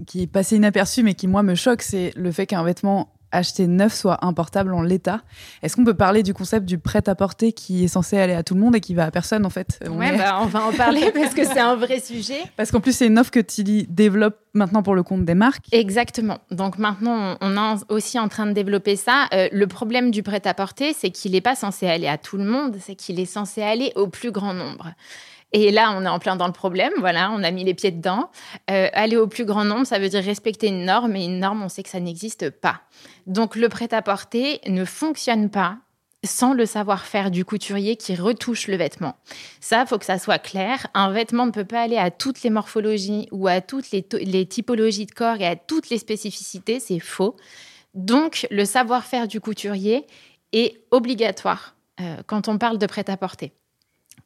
qui est passée inaperçue, mais qui, moi, me choque, c'est le fait qu'un vêtement acheter neuf soit importable en l'état. Est-ce qu'on peut parler du concept du prêt-à-porter qui est censé aller à tout le monde et qui va à personne en fait? On bah, on va en parler parce que c'est un vrai sujet. Parce qu'en plus c'est une offre que Tilly développe maintenant pour le compte des marques. Exactement. Donc maintenant on est aussi en train de développer ça. Euh, le problème du prêt-à-porter, c'est qu'il n'est pas censé aller à tout le monde, c'est qu'il est censé aller au plus grand nombre. Et là, on est en plein dans le problème. Voilà, on a mis les pieds dedans. Euh, aller au plus grand nombre, ça veut dire respecter une norme. Et une norme, on sait que ça n'existe pas. Donc, le prêt-à-porter ne fonctionne pas sans le savoir-faire du couturier qui retouche le vêtement. Ça, faut que ça soit clair. Un vêtement ne peut pas aller à toutes les morphologies ou à toutes les, typologies de corps et à toutes les spécificités. C'est faux. Donc, le savoir-faire du couturier est obligatoire euh, quand on parle de prêt-à-porter.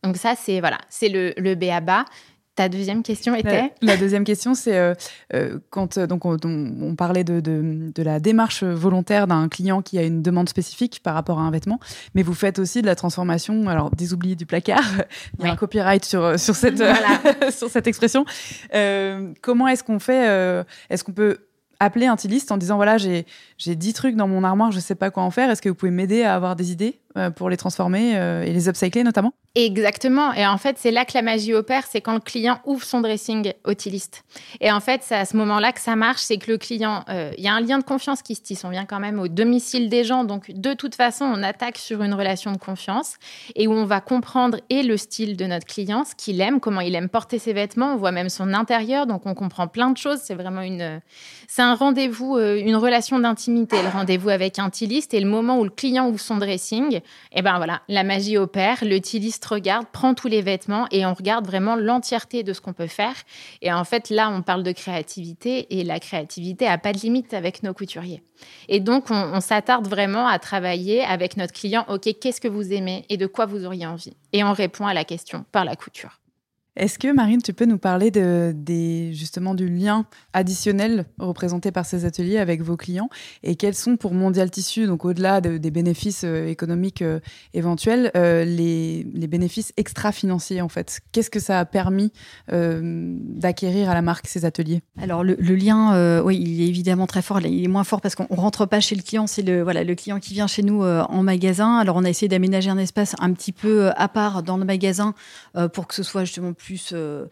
Donc ça, c'est voilà, c'est le, le BABA. Ta deuxième question était La, deuxième question, c'est euh, euh, quand euh, donc on, parlait de, de, la démarche volontaire d'un client qui a une demande spécifique par rapport à un vêtement, mais vous faites aussi de la transformation, alors des oubliés du placard. Il y a un copyright sur sur cette sur cette expression. comment est-ce qu'on fait Est-ce qu'on peut appeler un styliste en disant voilà j'ai j'ai 10 trucs dans mon armoire je sais pas quoi en faire est-ce que vous pouvez m'aider à avoir des idées? Pour les transformer euh, et les upcycler notamment Exactement. Et en fait, c'est là que la magie opère, c'est quand le client ouvre son dressing au styliste. Et en fait, c'est à ce moment-là que ça marche, c'est que le client, euh, il y a un lien de confiance qui se tisse. On vient quand même au domicile des gens, donc de toute façon, on attaque sur une relation de confiance et où on va comprendre et le style de notre client, ce qu'il aime, comment il aime porter ses vêtements. On voit même son intérieur, donc on comprend plein de choses. C'est vraiment une, c'est un rendez-vous, une relation d'intimité, le rendez-vous avec un styliste et le moment où le client ouvre son dressing et eh ben voilà, la magie opère. Le regarde, prend tous les vêtements et on regarde vraiment l'entièreté de ce qu'on peut faire. Et en fait, là, on parle de créativité et la créativité a pas de limite avec nos couturiers. Et donc, on, on s'attarde vraiment à travailler avec notre client. Ok, qu'est-ce que vous aimez et de quoi vous auriez envie? Et on répond à la question par la couture. Est-ce que Marine, tu peux nous parler de, des, justement du lien additionnel représenté par ces ateliers avec vos clients et quels sont pour Mondial Tissu, donc au-delà des bénéfices euh, économiques euh, éventuels, euh, les, les, bénéfices extra-financiers en fait? Qu'est-ce que ça a permis d'acquérir à la marque ces ateliers? Alors le, le lien, oui, il est évidemment très fort. Il est moins fort parce qu'on rentre pas chez le client, c'est le voilà le client qui vient chez nous en magasin. Alors on a essayé d'aménager un espace un petit peu à part dans le magasin pour que ce soit justement plus plus euh,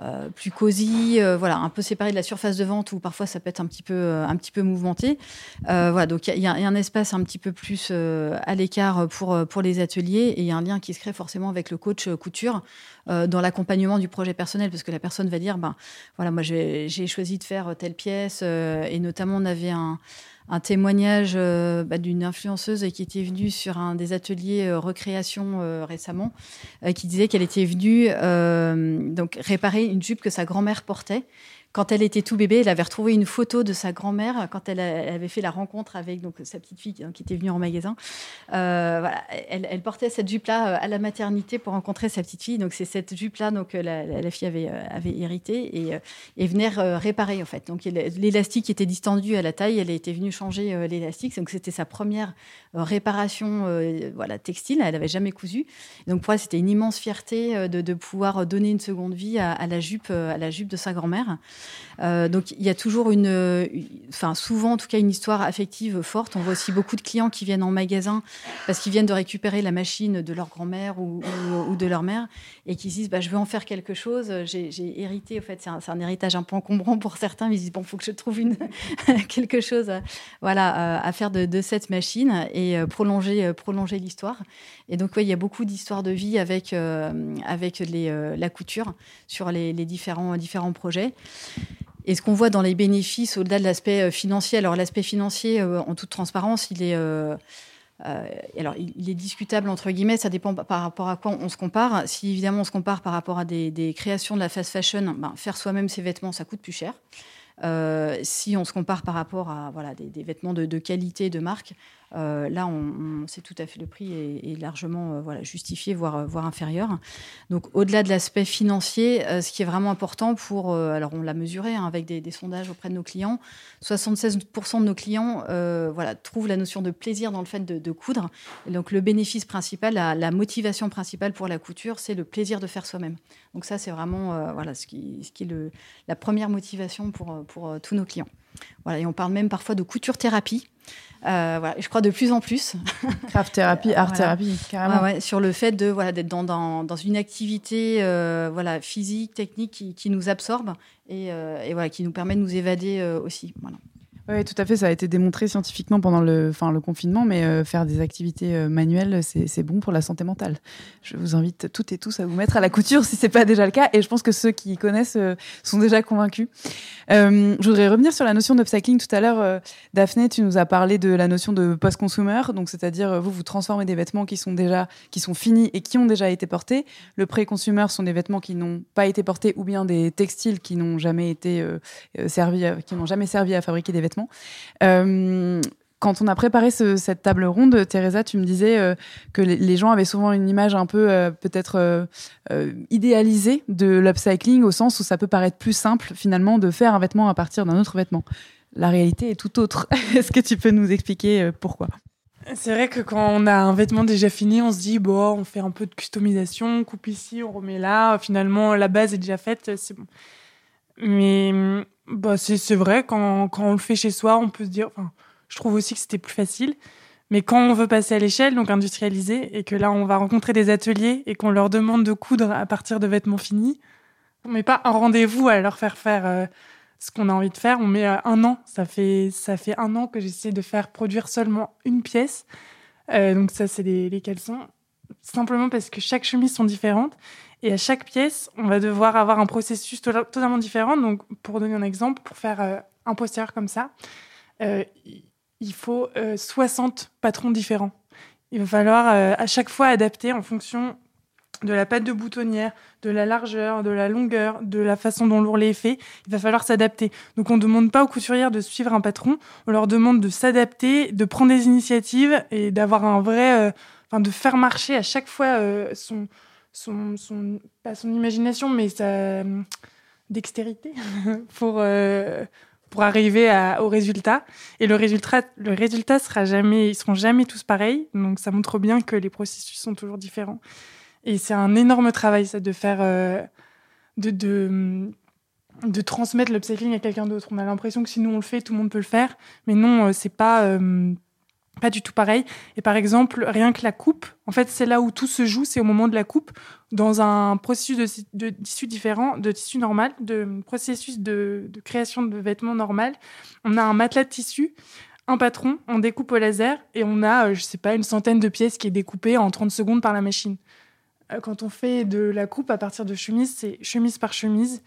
euh, cosy, euh, voilà, un peu séparé de la surface de vente où parfois ça peut être un petit peu, un petit peu mouvementé. voilà, donc il y, a un espace un petit peu plus à l'écart pour, pour les ateliers et il y a un lien qui se crée forcément avec le coach couture dans l'accompagnement du projet personnel parce que la personne va dire, ben voilà, moi j'ai choisi de faire telle pièce et notamment on avait un un témoignage euh, bah, d'une influenceuse qui était venue sur un des ateliers euh, recréation euh, récemment, qui disait qu'elle était venue donc réparer une jupe que sa grand-mère portait quand elle était tout bébé, elle avait retrouvé une photo de sa grand-mère quand elle, avait fait la rencontre avec donc sa petite fille qui était venue en magasin. voilà, elle, portait cette jupe-là à la maternité pour rencontrer sa petite fille. Donc c'est cette jupe-là donc la, fille avait, avait hérité et, venait réparer en fait. Donc l'élastique était distendu à la taille, elle était venue changer l'élastique. Donc c'était sa première réparation voilà textile. Elle n'avait jamais cousu. Donc pour elle c'était une immense fierté de, de pouvoir donner une seconde vie à, la jupe, à la jupe de sa grand-mère. Euh, donc il y a toujours une, enfin souvent en tout cas une histoire affective forte. On voit aussi beaucoup de clients qui viennent en magasin parce qu'ils viennent de récupérer la machine de leur grand-mère ou, de leur mère et qui se disent bah, je veux en faire quelque chose. J'ai hérité, en fait c'est un, héritage un peu encombrant pour certains, mais ils disent bon faut que je trouve quelque chose, voilà à faire de, cette machine et euh, prolonger prolonger l'histoire. Et donc ouais, il y a beaucoup d'histoires de vie avec euh, avec la couture sur les, les différents différents projets. Et ce qu'on voit dans les bénéfices, au-delà de l'aspect euh, financier, alors l'aspect financier, euh, en toute transparence, il est, euh, alors il est discutable entre guillemets. Ça dépend par rapport à quoi on se compare. Si évidemment on se compare par rapport à des, créations de la fast fashion, ben, faire soi-même ses vêtements, ça coûte plus cher. si on se compare par rapport à voilà, des, vêtements de, de, qualité, de marque, euh, là, on, sait tout à fait le prix est, largement euh, voilà, justifié, voire, euh, voire inférieur. Donc, au-delà de l'aspect financier, ce qui est vraiment important pour, alors on l'a mesuré hein, avec des, sondages auprès de nos clients, 76% de nos clients voilà, trouvent la notion de plaisir dans le fait de, coudre. Donc, le bénéfice principal, la, motivation principale pour la couture, c'est le plaisir de faire soi-même. Donc, ça, c'est vraiment voilà, ce qui, est la première motivation pour, pour tous nos clients. Voilà, et on parle même parfois de couture thérapie. Euh, voilà, je crois de plus en plus. Craft thérapie, art thérapie, carrément. Ouais, sur le fait de voilà d'être dans, dans, dans, une activité euh, voilà physique, technique qui, qui nous absorbe et, euh, et, voilà qui nous permet de nous évader aussi. Voilà. Oui, tout à fait. Ça a été démontré scientifiquement pendant le, enfin, le confinement, mais euh, faire des activités euh, manuelles, c'est bon pour la santé mentale. Je vous invite toutes et tous à vous mettre à la couture si c'est pas déjà le cas. Et je pense que ceux qui connaissent euh, sont déjà convaincus. je voudrais revenir sur la notion d'upcycling. Tout à l'heure, Daphné, tu nous as parlé de la notion de post-consumer. Donc, c'est-à-dire, vous, vous transformez des vêtements qui sont déjà, qui sont finis et qui ont déjà été portés. Le pré-consumer sont des vêtements qui n'ont pas été portés ou bien des textiles qui n'ont jamais été servis, qui n'ont jamais servi à fabriquer des vêtements. Euh, quand on a préparé cette table ronde, Teresa, tu me disais euh, que les, gens avaient souvent une image un peu euh, peut-être idéalisée de l'upcycling au sens où ça peut paraître plus simple finalement de faire un vêtement à partir d'un autre vêtement. La réalité est tout autre. Est-ce que tu peux nous expliquer pourquoi? C'est vrai que quand on a un vêtement déjà fini, on se dit bon, on fait un peu de customisation, coupe ici, on remet là. Finalement, la base est déjà faite, c'est bon. Mais bah, c'est vrai, quand, quand on le fait chez soi, on peut se dire. Enfin, je trouve aussi que c'était plus facile. Mais quand on veut passer à l'échelle, donc industrialiser, et que là, on va rencontrer des ateliers et qu'on leur demande de coudre à partir de vêtements finis, on met pas un rendez-vous à leur faire faire euh, ce qu'on a envie de faire. On met euh, un an. Ça fait, ça fait un an que j'essaie de faire produire seulement une pièce. Euh, donc ça, c'est les, les caleçons. Simplement parce que chaque chemise sont différentes. Et à chaque pièce, on va devoir avoir un processus totalement différent. Donc, pour donner un exemple, pour faire euh, un poster comme ça, euh, il faut 60 euh, patrons différents. Il va falloir à chaque fois adapter en fonction de la pâte de boutonnière, de la largeur, de la longueur, de la façon dont l'ourlet est fait. Il va falloir s'adapter. Donc, on ne demande pas aux couturières de suivre un patron. On leur demande de s'adapter, de prendre des initiatives et d'avoir un vrai, enfin, de faire marcher à chaque fois son son, son, pas son imagination, mais sa euh, dextérité pour, euh, pour arriver au résultat. Et le résultat, le résultat sera jamais, ils seront jamais tous pareils. Donc ça montre bien que les processus sont toujours différents. Et c'est un énorme travail, ça, de faire, euh, de, de, de transmettre l'upcycling à quelqu'un d'autre. On a l'impression que si nous on le fait, tout le monde peut le faire. Mais non, c'est pas pas du tout pareil. Et par exemple, rien que la coupe, en fait, c'est là où tout se joue, c'est au moment de la coupe, dans un processus de, tissu différent, de tissu normal, de processus de, création de vêtements normal. On a un matelas de tissu, un patron, on découpe au laser et on a, euh, je sais pas, une centaine de pièces qui est découpée en 30 secondes par la machine. Euh, quand on fait de la coupe à partir de chemise, c'est chemise par chemise.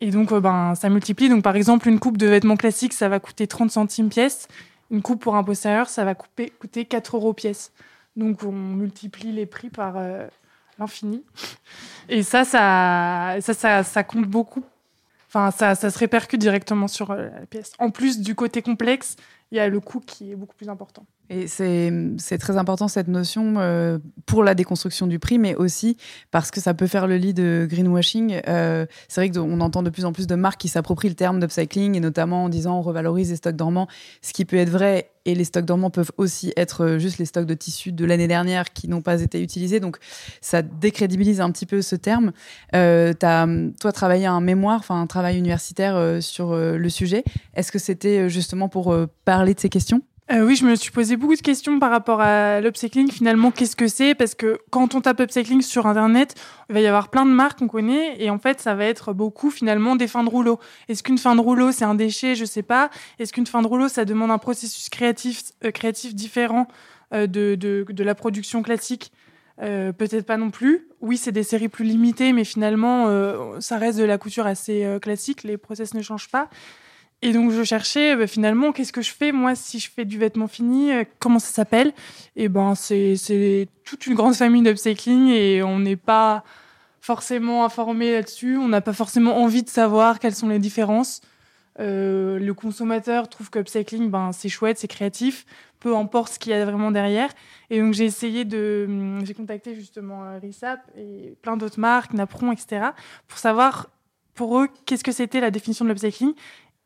Et donc, euh, ben, ça multiplie. Donc, par exemple, une coupe de vêtements classiques, ça va coûter 30 centimes pièce. Une coupe pour un postérieur, ça va coûter 4 euros pièce. Donc on multiplie les prix par euh, l'infini. Et ça ça, ça, ça, compte beaucoup. enfin, ça, ça se répercute directement sur la pièce. En plus du côté complexe, il y a le coût qui est beaucoup plus important. Et c'est très important cette notion euh, pour la déconstruction du prix, mais aussi parce que ça peut faire le lit de greenwashing. Euh, c'est vrai qu'on entend de plus en plus de marques qui s'approprient le terme d'upcycling, et notamment en disant on revalorise les stocks dormants, ce qui peut être vrai. Et les stocks dormants peuvent aussi être euh, juste les stocks de tissus de l'année dernière qui n'ont pas été utilisés. Donc ça décrédibilise un petit peu ce terme. Euh, as, toi, travaillé un mémoire, enfin un travail universitaire sur le sujet. Est-ce que c'était justement pour parler de ces questions? Euh, oui, je me suis posé beaucoup de questions par rapport à l'upcycling. Finalement, qu'est-ce que c'est? Parce que quand on tape upcycling sur Internet, il va y avoir plein de marques qu'on connaît et en fait, ça va être beaucoup finalement des fins de rouleau. Est-ce qu'une fin de rouleau, c'est un déchet? Je sais pas. Est-ce qu'une fin de rouleau, ça demande un processus créatif, euh, différent euh, de, de, de, la production classique? Peut-être pas non plus. Oui, c'est des séries plus limitées, mais finalement, ça reste de la couture assez classique. Les process ne changent pas. Et donc je cherchais bah, finalement qu'est-ce que je fais moi si je fais du vêtement fini, euh, comment ça s'appelle? Et ben c'est toute une grande famille d'upcycling et on n'est pas forcément informé là-dessus, on n'a pas forcément envie de savoir quelles sont les différences. Euh, le consommateur trouve que upcycling ben c'est chouette, c'est créatif, peu importe ce qu'il y a vraiment derrière. Et donc j'ai essayé de, hum, j'ai contacté justement euh, Rissap et plein d'autres marques, Napron, etc. pour savoir pour eux qu'est-ce que c'était la définition de l'upcycling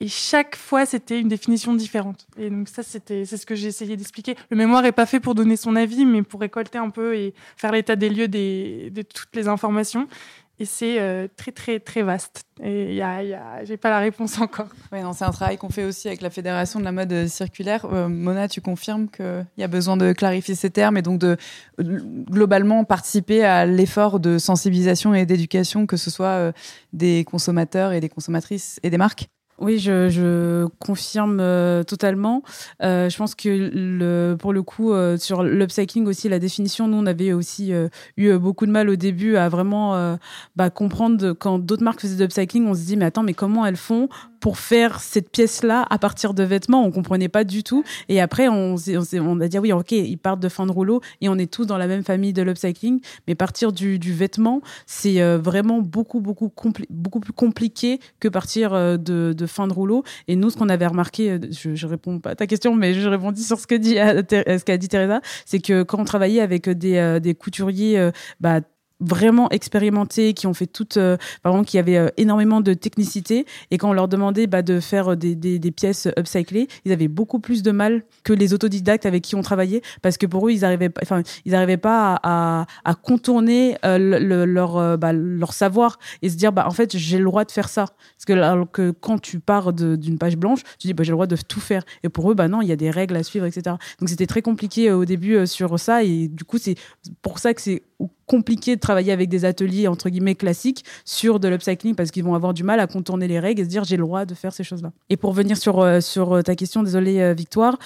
et chaque fois, c'était une définition différente. Et donc ça, c'était, c'est ce que j'ai essayé d'expliquer. Le mémoire est pas fait pour donner son avis, mais pour récolter un peu et faire l'état des lieux de toutes les informations. Et c'est euh, très, très, très vaste. Et y a, y a, j'ai pas la réponse encore. Oui, non, c'est un travail qu'on fait aussi avec la Fédération de la mode circulaire. Euh, Mona, tu confirmes qu'il y a besoin de clarifier ces termes et donc de globalement participer à l'effort de sensibilisation et d'éducation, que ce soit euh, des consommateurs et des consommatrices et des marques? Oui, je, confirme euh, totalement. Euh, je pense que pour le coup, euh, sur l'upcycling aussi, la définition, nous, on avait aussi eu beaucoup de mal au début à vraiment bah, comprendre quand d'autres marques faisaient de l'upcycling, on se dit, mais attends, mais comment elles font pour faire cette pièce-là à partir de vêtements On comprenait pas du tout. Et après, on, a dit, oui, ok, ils partent de fin de rouleau et on est tous dans la même famille de l'upcycling. Mais partir du, vêtement, c'est vraiment beaucoup, beaucoup, beaucoup plus compliqué que partir de, de fin de rouleau. Et nous, ce qu'on avait remarqué, euh, je, réponds pas à ta question, mais je répondis sur ce que dit euh, ce qu'a dit Teresa, c'est que quand on travaillait avec des, euh, des couturiers, bah, vraiment expérimentés, qui ont fait toute, euh, par qui avaient euh, énormément de technicité. Et quand on leur demandait bah, de faire des, des, pièces upcyclées, ils avaient beaucoup plus de mal que les autodidactes avec qui on travaillait, parce que pour eux, ils arrivaient, enfin, ils arrivaient pas à, contourner euh, le, leur, euh, bah, leur savoir et se dire, bah, en fait, j'ai le droit de faire ça. Parce que, alors que quand tu pars d'une page blanche, tu dis, bah, j'ai le droit de tout faire. Et pour eux, bah non, il y a des règles à suivre, etc. Donc c'était très compliqué au début sur ça. Et du coup, c'est pour ça que c'est compliqué de travailler avec des ateliers entre guillemets classiques sur de l'upcycling parce qu'ils vont avoir du mal à contourner les règles et se dire j'ai le droit de faire ces choses-là. Et pour venir sur euh, sur euh, ta question, désolé euh, Victoire,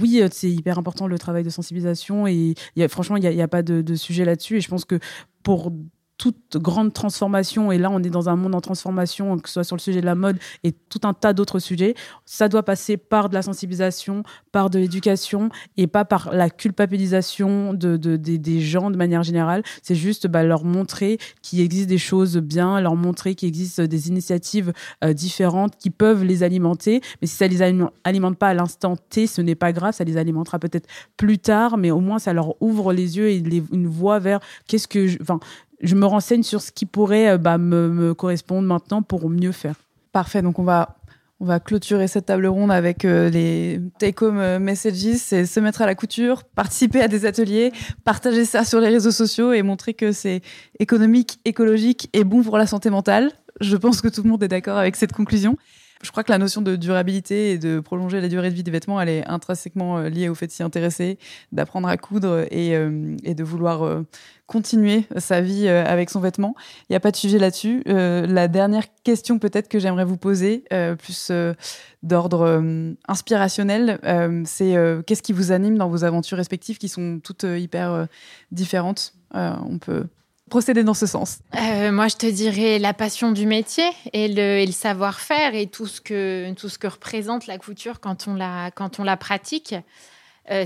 oui c'est hyper important le travail de sensibilisation et franchement il n'y a, pas de sujet là-dessus et je pense que pour toute grande transformation, et là on est dans un monde en transformation, que ce soit sur le sujet de la mode et tout un tas d'autres sujets, ça doit passer par de la sensibilisation, par de l'éducation et pas par la culpabilisation de, de, des gens de manière générale. C'est juste bah, leur montrer qu'il existe des choses bien, leur montrer qu'il existe des initiatives euh, différentes qui peuvent les alimenter. Mais si ça les alimente pas à l'instant T, ce n'est pas grave, ça les alimentera peut-être plus tard, mais au moins ça leur ouvre les yeux et une voie vers qu'est-ce que, je, je me renseigne sur ce qui pourrait euh, bah, me, correspondre maintenant pour mieux faire. Parfait, donc on va, on va clôturer cette table ronde avec euh, les take-home euh, messages, c'est se mettre à la couture, participer à des ateliers, partager ça sur les réseaux sociaux et montrer que c'est économique, écologique et bon pour la santé mentale. Je pense que tout le monde est d'accord avec cette conclusion. Je crois que la notion de durabilité et de prolonger la durée de vie des vêtements, elle est intrinsèquement euh, liée au fait de s'y intéresser, d'apprendre à coudre et, euh, et de vouloir euh, continuer sa vie avec son vêtement. Il n'y a pas de sujet là-dessus. la dernière question peut-être que j'aimerais vous poser, plus d'ordre inspirationnel, c'est qu'est-ce qui vous anime dans vos aventures respectives qui sont toutes hyper différentes? On peut procéder dans ce sens euh, Moi, je te dirais la passion du métier et le, le savoir-faire et tout ce, que, tout ce que représente la couture quand on la, quand on la pratique.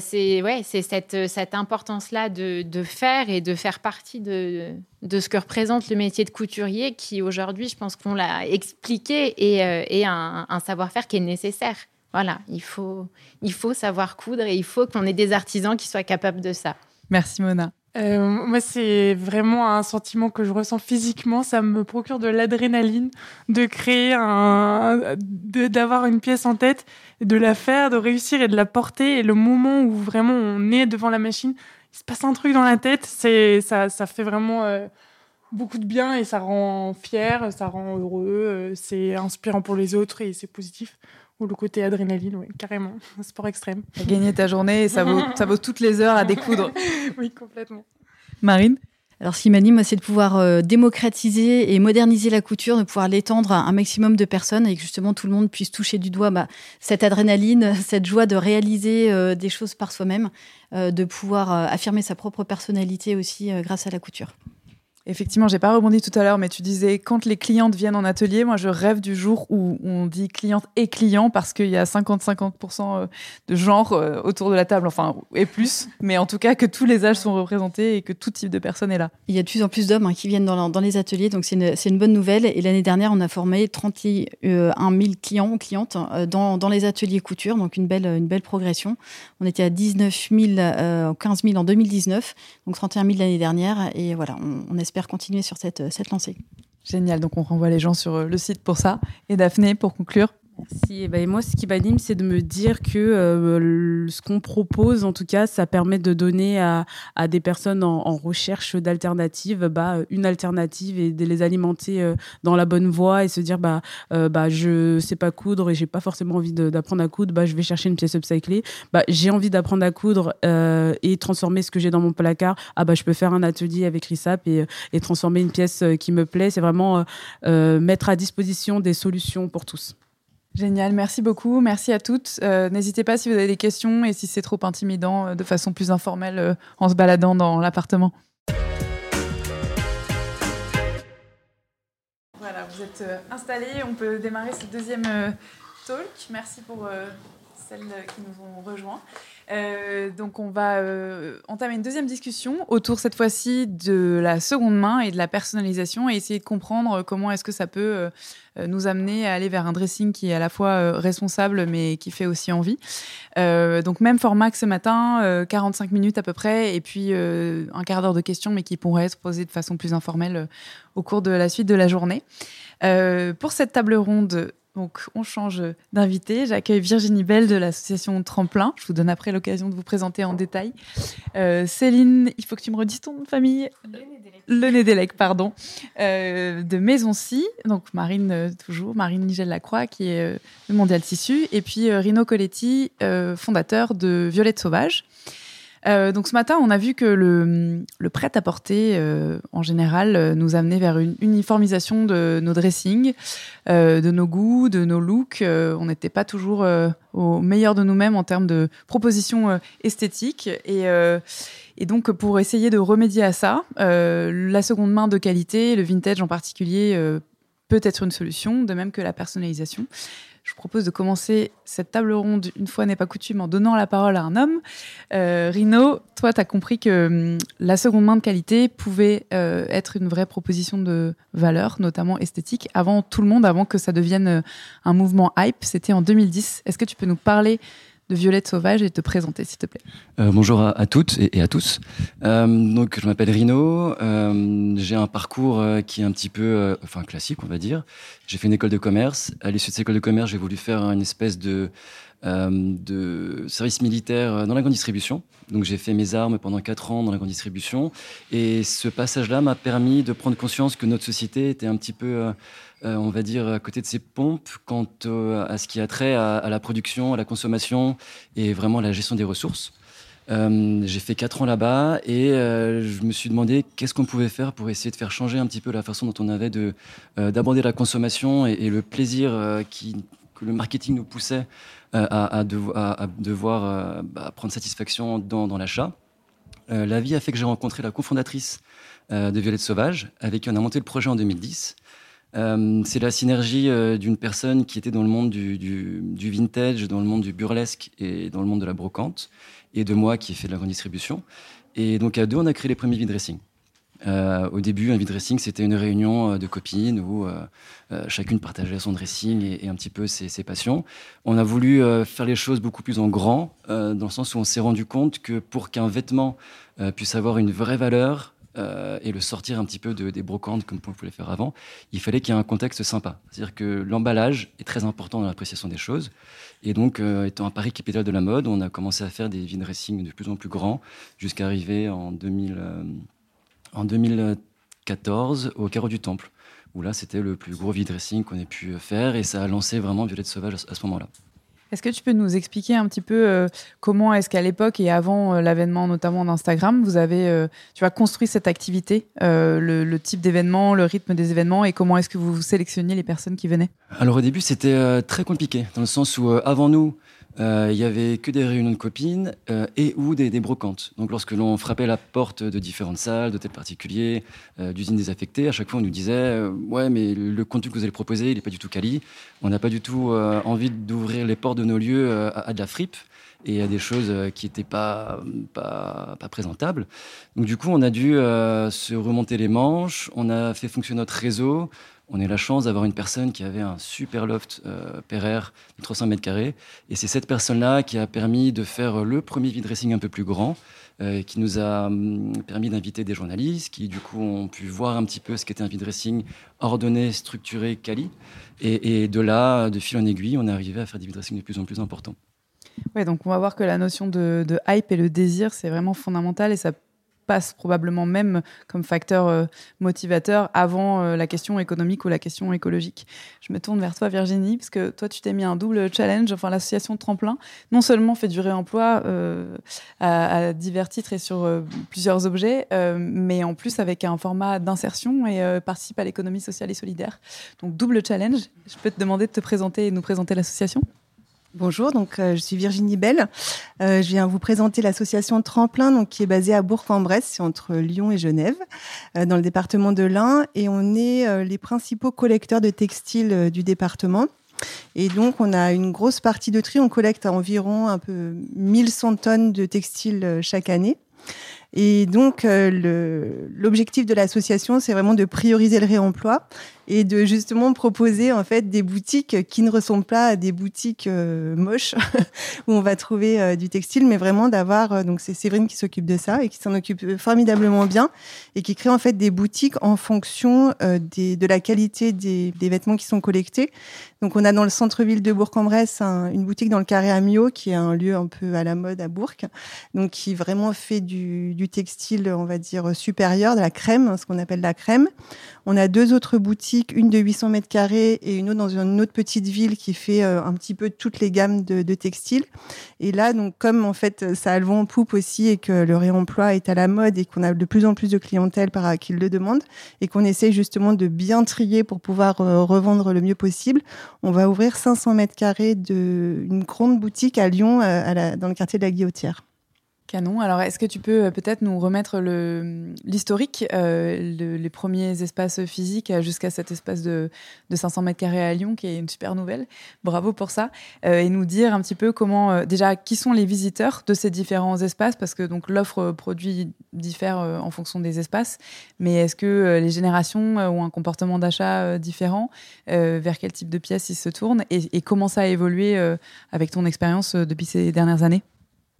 c'est ouais, c'est cette, cette importance-là de, de, faire et de faire partie de, de ce que représente le métier de couturier qui aujourd'hui, je pense qu'on l'a expliqué, et, et un, un savoir-faire qui est nécessaire. Voilà, il faut, il faut savoir coudre et il faut qu'on ait des artisans qui soient capables de ça. Merci Mona. Euh, moi, c'est vraiment un sentiment que je ressens physiquement. Ça me procure de l'adrénaline de créer un, d'avoir une pièce en tête, de la faire, de réussir et de la porter. Et le moment où vraiment on est devant la machine, il se passe un truc dans la tête. C'est ça, ça fait vraiment euh, beaucoup de bien et ça rend fier, ça rend heureux. Euh, c'est inspirant pour les autres et c'est positif ou le côté adrénaline, oui, carrément. Un sport extrême. Gagner ta journée et ça vaut, ça vaut toutes les heures à découdre. oui, complètement. Marine? Alors, ce qui m'anime, c'est de pouvoir euh, démocratiser et moderniser la couture, de pouvoir l'étendre à un maximum de personnes et que justement tout le monde puisse toucher du doigt bah, cette adrénaline, cette joie de réaliser euh, des choses par soi-même, euh, de pouvoir affirmer sa propre personnalité aussi grâce à la couture. Effectivement, j'ai pas rebondi tout à l'heure, mais tu disais quand les clientes viennent en atelier, moi je rêve du jour où on dit cliente et client parce qu'il y a 50-50% euh, de genre euh, autour de la table, enfin, et plus, mais en tout cas que tous les âges sont représentés et que tout type de personne est là. Il y a de plus en plus d'hommes hein, qui viennent dans, les ateliers, donc c'est une, bonne nouvelle. Et l'année dernière, on a formé 31 000 clients ou clientes euh, dans, les ateliers couture, donc une belle, une belle progression. On était à 19 000, 15 000 en 2019, donc 31 000 l'année dernière, et voilà, on espère continuer sur cette, cette lancée. Génial, donc on renvoie les gens sur le site pour ça. Et Daphné, pour conclure Merci. Et, ben, moi, ce qui m'anime, c'est de me dire que euh, ce qu'on propose, en tout cas, ça permet de donner à, des personnes en, recherche d'alternatives bah, une alternative et de les alimenter euh, dans la bonne voie et se dire bah, euh, bah je sais pas coudre et j'ai pas forcément envie d'apprendre à coudre, bah, je vais chercher une pièce upcyclée. Bah, j'ai envie d'apprendre à coudre euh, et transformer ce que j'ai dans mon placard. Ah bah je peux faire un atelier avec RISAP et, et transformer une pièce qui me plaît. C'est vraiment mettre à disposition des solutions pour tous. Génial, merci beaucoup, merci à toutes. Euh, n'hésitez pas si vous avez des questions et si c'est trop intimidant, euh, de façon plus informelle, euh, en se baladant dans l'appartement. Voilà, vous êtes installés, on peut démarrer ce deuxième talk. Merci pour celles qui nous ont rejoints. Euh, donc on va euh, entamer une deuxième discussion autour cette fois-ci de la seconde main et de la personnalisation et essayer de comprendre comment est-ce que ça peut euh, nous amener à aller vers un dressing qui est à la fois responsable mais qui fait aussi envie. donc même format que ce matin, 45 minutes à peu près et puis un quart d'heure de questions mais qui pourraient être posées de façon plus informelle au cours de la suite de la journée. pour cette table ronde, donc, on change d'invité. J'accueille Virginie Bell de l'association Tremplin. Je vous donne après l'occasion de vous présenter en détail. Euh, Céline, il faut que tu me redises ton nom de famille. Le Nédélec. pardon. Euh, de Maison Si. Donc, Marine, euh, toujours. Marine Nigel-Lacroix, qui est de Mondial Tissu. Et puis, Rino Coletti, fondateur de Violette Sauvage. Euh, donc ce matin, on a vu que le, prêt-à-porter, euh, en général, euh, nous amenait vers une uniformisation de nos dressings, de nos goûts, de nos looks. on n'était pas toujours au meilleur de nous-mêmes en termes de propositions esthétiques. Et, et, donc, pour essayer de remédier à ça, la seconde main de qualité, le vintage en particulier, peut être une solution, de même que la personnalisation. Je propose de commencer cette table ronde, une fois n'est pas coutume, en donnant la parole à un homme. Euh, Rino, toi, tu as compris que hum, la seconde main de qualité pouvait euh, être une vraie proposition de valeur, notamment esthétique, avant tout le monde, avant que ça devienne euh, un mouvement hype. C'était en 2010. Est-ce que tu peux nous parler Violette Sauvage et te présenter, s'il te plaît. Euh, bonjour à, toutes et, à tous. Euh, donc, je m'appelle Rino. Euh, j'ai un parcours qui est un petit peu, enfin, classique, on va dire. J'ai fait une école de commerce. À l'issue de cette école de commerce, j'ai voulu faire une espèce de de service militaire dans la grande distribution. Donc j'ai fait mes armes pendant quatre ans dans la grande distribution. Et ce passage-là m'a permis de prendre conscience que notre société était un petit peu euh, on va dire, à côté de ces pompes quant à ce qui a trait à, la production, à la consommation et vraiment à la gestion des ressources. Euh, j'ai fait quatre ans là-bas et euh, je me suis demandé qu'est-ce qu'on pouvait faire pour essayer de faire changer un petit peu la façon dont on avait de d'aborder la consommation et, le plaisir que le marketing nous poussait à, devoir, bah, prendre satisfaction dans, dans l'achat. la vie a fait que j'ai rencontré la cofondatrice de Violette Sauvage, avec qui on a monté le projet en 2010. C'est la synergie d'une personne qui était dans le monde du, vintage, dans le monde du burlesque et dans le monde de la brocante, et de moi qui ai fait de la grande distribution. Et donc à deux, on a créé les premiers vide. Euh, au début, un vide c'était une réunion euh, de copines où euh, chacune partageait son dressing et, un petit peu ses, passions. On a voulu faire les choses beaucoup plus en grand, dans le sens où on s'est rendu compte que pour qu'un vêtement puisse avoir une vraie valeur, et le sortir un petit peu de, des brocantes comme on pouvait faire avant, il fallait qu'il y ait un contexte sympa. C'est-à-dire que l'emballage est très important dans l'appréciation des choses. Et donc, étant un Paris capital de la mode, on a commencé à faire des vide dressing de plus en plus grands, jusqu'à arriver en 2000 en 2014 au Carreau du Temple, où là c'était le plus gros vide dressing qu'on ait pu faire et ça a lancé vraiment Violette Sauvage à ce moment-là. Est-ce que tu peux nous expliquer un petit peu euh, comment est-ce qu'à l'époque et avant euh, l'avènement notamment d'Instagram, vous avez euh, tu as construit cette activité, le, type d'événement, le rythme des événements et comment est-ce que vous sélectionniez les personnes qui venaient? Alors au début c'était très compliqué dans le sens où avant nous euh, il y avait que des réunions de copines euh, et ou des, brocantes. Donc lorsque l'on frappait la porte de différentes salles, d'hôtels particuliers, euh, d'usines désaffectées, à chaque fois on nous disait ouais mais le contenu que vous allez proposer il n'est pas du tout quali. On n'a pas du tout envie d'ouvrir les portes de nos lieux à, de la fripe et à des choses qui n'étaient pas, pas, pas, présentables. Donc du coup, on a dû se remonter les manches, on a fait fonctionner notre réseau, on a eu la chance d'avoir une personne qui avait un super loft euh, de 300 mètres carrés. Et c'est cette personne-là qui a permis de faire le premier vide dressing un peu plus grand, euh, qui nous a hum, permis d'inviter des journalistes qui, du coup, ont pu voir un petit peu ce qu'était un vide dressing ordonné, structuré, quali. Et, de là, de fil en aiguille, on est arrivé à faire des vide dressing de plus en plus importants. Oui, donc on va voir que la notion de, de hype et le désir, c'est vraiment fondamental et ça passe probablement même comme facteur euh, motivateur avant euh, la question économique ou la question écologique. Je me tourne vers toi, Virginie, parce que toi, tu t'es mis un double challenge. Enfin, l'association Tremplin, non seulement fait du réemploi euh, à, divers titres et sur plusieurs objets, mais en plus avec un format d'insertion et participe à l'économie sociale et solidaire. Donc, double challenge. Je peux te demander de te présenter et nous présenter l'association? Bonjour, donc euh, je suis Virginie Bell. Euh, je viens vous présenter l'association Tremplin, donc qui est basée à Bourg-en-Bresse, entre Lyon et Genève, euh, dans le département de l'Ain, et on est les principaux collecteurs de textiles du département. Et donc, on a une grosse partie de tri. On collecte environ un peu 1100 tonnes de textiles chaque année. Et donc, l'objectif de l'association, c'est vraiment de prioriser le réemploi et de justement proposer en fait des boutiques qui ne ressemblent pas à des boutiques euh, moches où on va trouver euh, du textile, mais vraiment d'avoir euh, donc c'est Séverine qui s'occupe de ça et qui s'en occupe formidablement bien et qui crée en fait des boutiques en fonction des, de la qualité des, des, vêtements qui sont collectés. Donc on a dans le centre-ville de Bourg-en-Bresse une boutique dans le carré Amio qui est un lieu un peu à la mode à Bourg, donc qui vraiment fait du, du textile on va dire supérieur, de la crème, ce qu'on appelle la crème. On a deux autres boutiques, une de 800 mètres carrés et une autre dans une autre petite ville qui fait euh, un petit peu toutes les gammes de, textiles. Et là, donc, comme en fait, ça a le vent en poupe aussi et que le réemploi est à la mode et qu'on a de plus en plus de clientèle par, qui le demandent et qu'on essaie justement de bien trier pour pouvoir euh, revendre le mieux possible, on va ouvrir 500 mètres carrés de une grande boutique à Lyon, euh, dans le quartier de la Guillotière. Canon. Alors, est-ce que tu peux euh, peut-être nous remettre l'historique, euh, les premiers espaces physiques euh, jusqu'à cet espace de, 500 mètres carrés à Lyon, qui est une super nouvelle. Bravo pour ça. et nous dire un petit peu comment, déjà, qui sont les visiteurs de ces différents espaces, parce que donc l'offre produit diffère en fonction des espaces. Mais est-ce que les générations ont un comportement d'achat différent? Vers quel type de pièces ils se tournent? Et comment ça a évolué avec ton expérience depuis ces dernières années?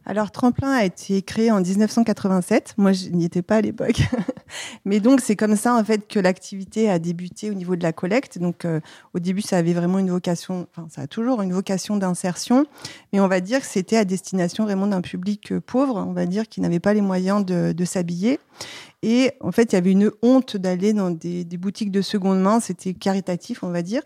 Alors, Tremplin a été créé en 1987. Moi, je n'y étais pas à l'époque. Mais donc, c'est comme ça, en fait, que l'activité a débuté au niveau de la collecte. Donc, euh, au début, ça avait vraiment une vocation, enfin, ça a toujours une vocation d'insertion. Mais on va dire que c'était à destination vraiment d'un public euh, pauvre, on va dire, qui n'avait pas les moyens de, s'habiller. Et en fait, il y avait une honte d'aller dans des, boutiques de seconde main. C'était caritatif, on va dire.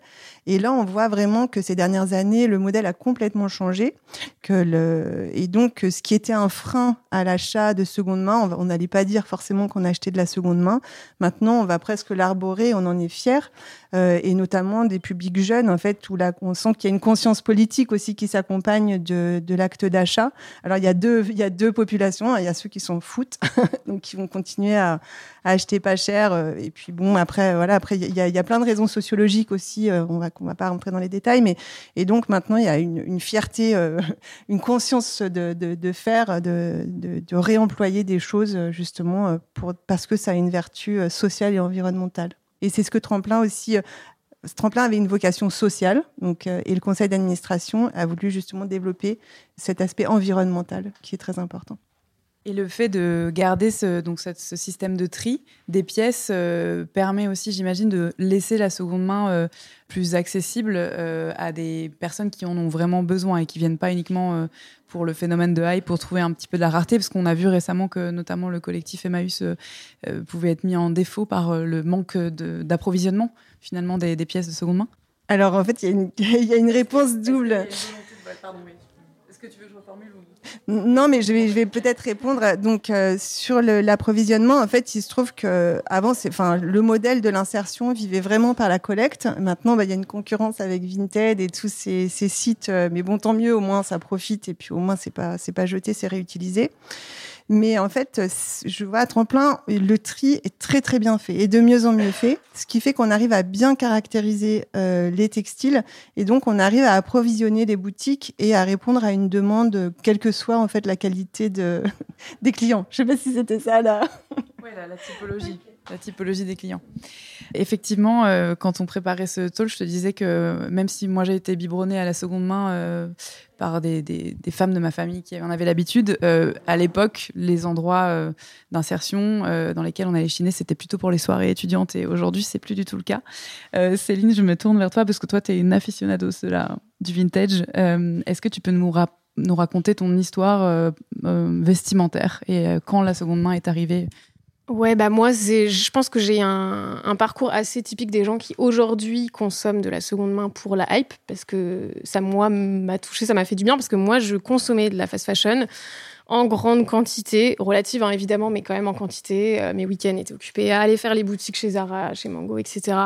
Et là, on voit vraiment que ces dernières années, le modèle a complètement changé. Que. Et donc, ce qui était un frein à l'achat de seconde main, on n'allait pas dire forcément qu'on achetait de la seconde main. Maintenant, on va presque l'arborer, on en est fier, euh, et notamment des publics jeunes, en fait, où là, on sent qu'il y a une conscience politique aussi qui s'accompagne de, de l'acte d'achat. Alors, il y a deux, il y a deux populations. Il y a ceux qui s'en foutent, donc qui vont continuer à, à, acheter pas cher. Euh, et puis bon, après, voilà, après, il y a, il y a plein de raisons sociologiques aussi. Euh, on va, on va pas rentrer dans les détails, mais et donc maintenant, il y a une, une fierté, une conscience de, de, de faire, de, de, réemployer des choses justement pour parce que ça a une vertu sociale et environnementale. Et c'est ce que Tremplin aussi. Euh, tremplin avait une vocation sociale, donc, euh, et le conseil d'administration a voulu justement développer cet aspect environnemental qui est très important. Et le fait de garder ce, donc ce, système de tri des pièces euh, permet aussi, j'imagine, de laisser la seconde main plus accessible à des personnes qui en ont vraiment besoin et qui viennent pas uniquement pour le phénomène de hype, pour trouver un petit peu de la rareté, parce qu'on a vu récemment que notamment le collectif Emmaüs euh, euh, pouvait être mis en défaut par euh, le manque d'approvisionnement finalement des, pièces de seconde main. Alors en fait, il y, y, a une réponse double. Est-ce que tu veux que je reformule non, mais je vais, peut-être répondre. Donc, euh, sur l'approvisionnement, en fait, il se trouve que avant, enfin, le modèle de l'insertion vivait vraiment par la collecte. Maintenant, bah, il y a une concurrence avec Vinted et tous ces, ces sites. Euh, mais bon, tant mieux, au moins, ça profite et puis au moins, c'est pas, c'est pas jeté, c'est réutilisé. Mais en fait, je vois à Tremplin, le tri est très très bien fait et de mieux en mieux fait, ce qui fait qu'on arrive à bien caractériser euh, les textiles et donc on arrive à approvisionner les boutiques et à répondre à une demande, quelle que soit en fait la qualité de, des clients. Je sais pas si c'était ça là. Oui, la, la typologie la typologie des clients. Effectivement, euh, quand on préparait ce talk, je te disais que même si moi j'ai été biberonnée à la seconde main euh, par des, femmes de ma famille qui en avaient l'habitude. Euh, à l'époque, les endroits d'insertion dans lesquels on allait chiner, c'était plutôt pour les soirées étudiantes. Et aujourd'hui, c'est plus du tout le cas. Céline, je me tourne vers toi parce que toi, tu es une aficionado cela, du vintage. Est-ce que tu peux nous raconter ton histoire vestimentaire et quand la seconde main est arrivée Ouais, bah moi, je pense que j'ai un, parcours assez typique des gens qui aujourd'hui consomment de la seconde main pour la hype, parce que ça, moi, m'a touché, ça m'a fait du bien, parce que moi, je consommais de la fast fashion en grande quantité, relative hein, évidemment, mais quand même en quantité. Euh, mes week-ends étaient occupés à aller faire les boutiques chez Zara, chez Mango, etc.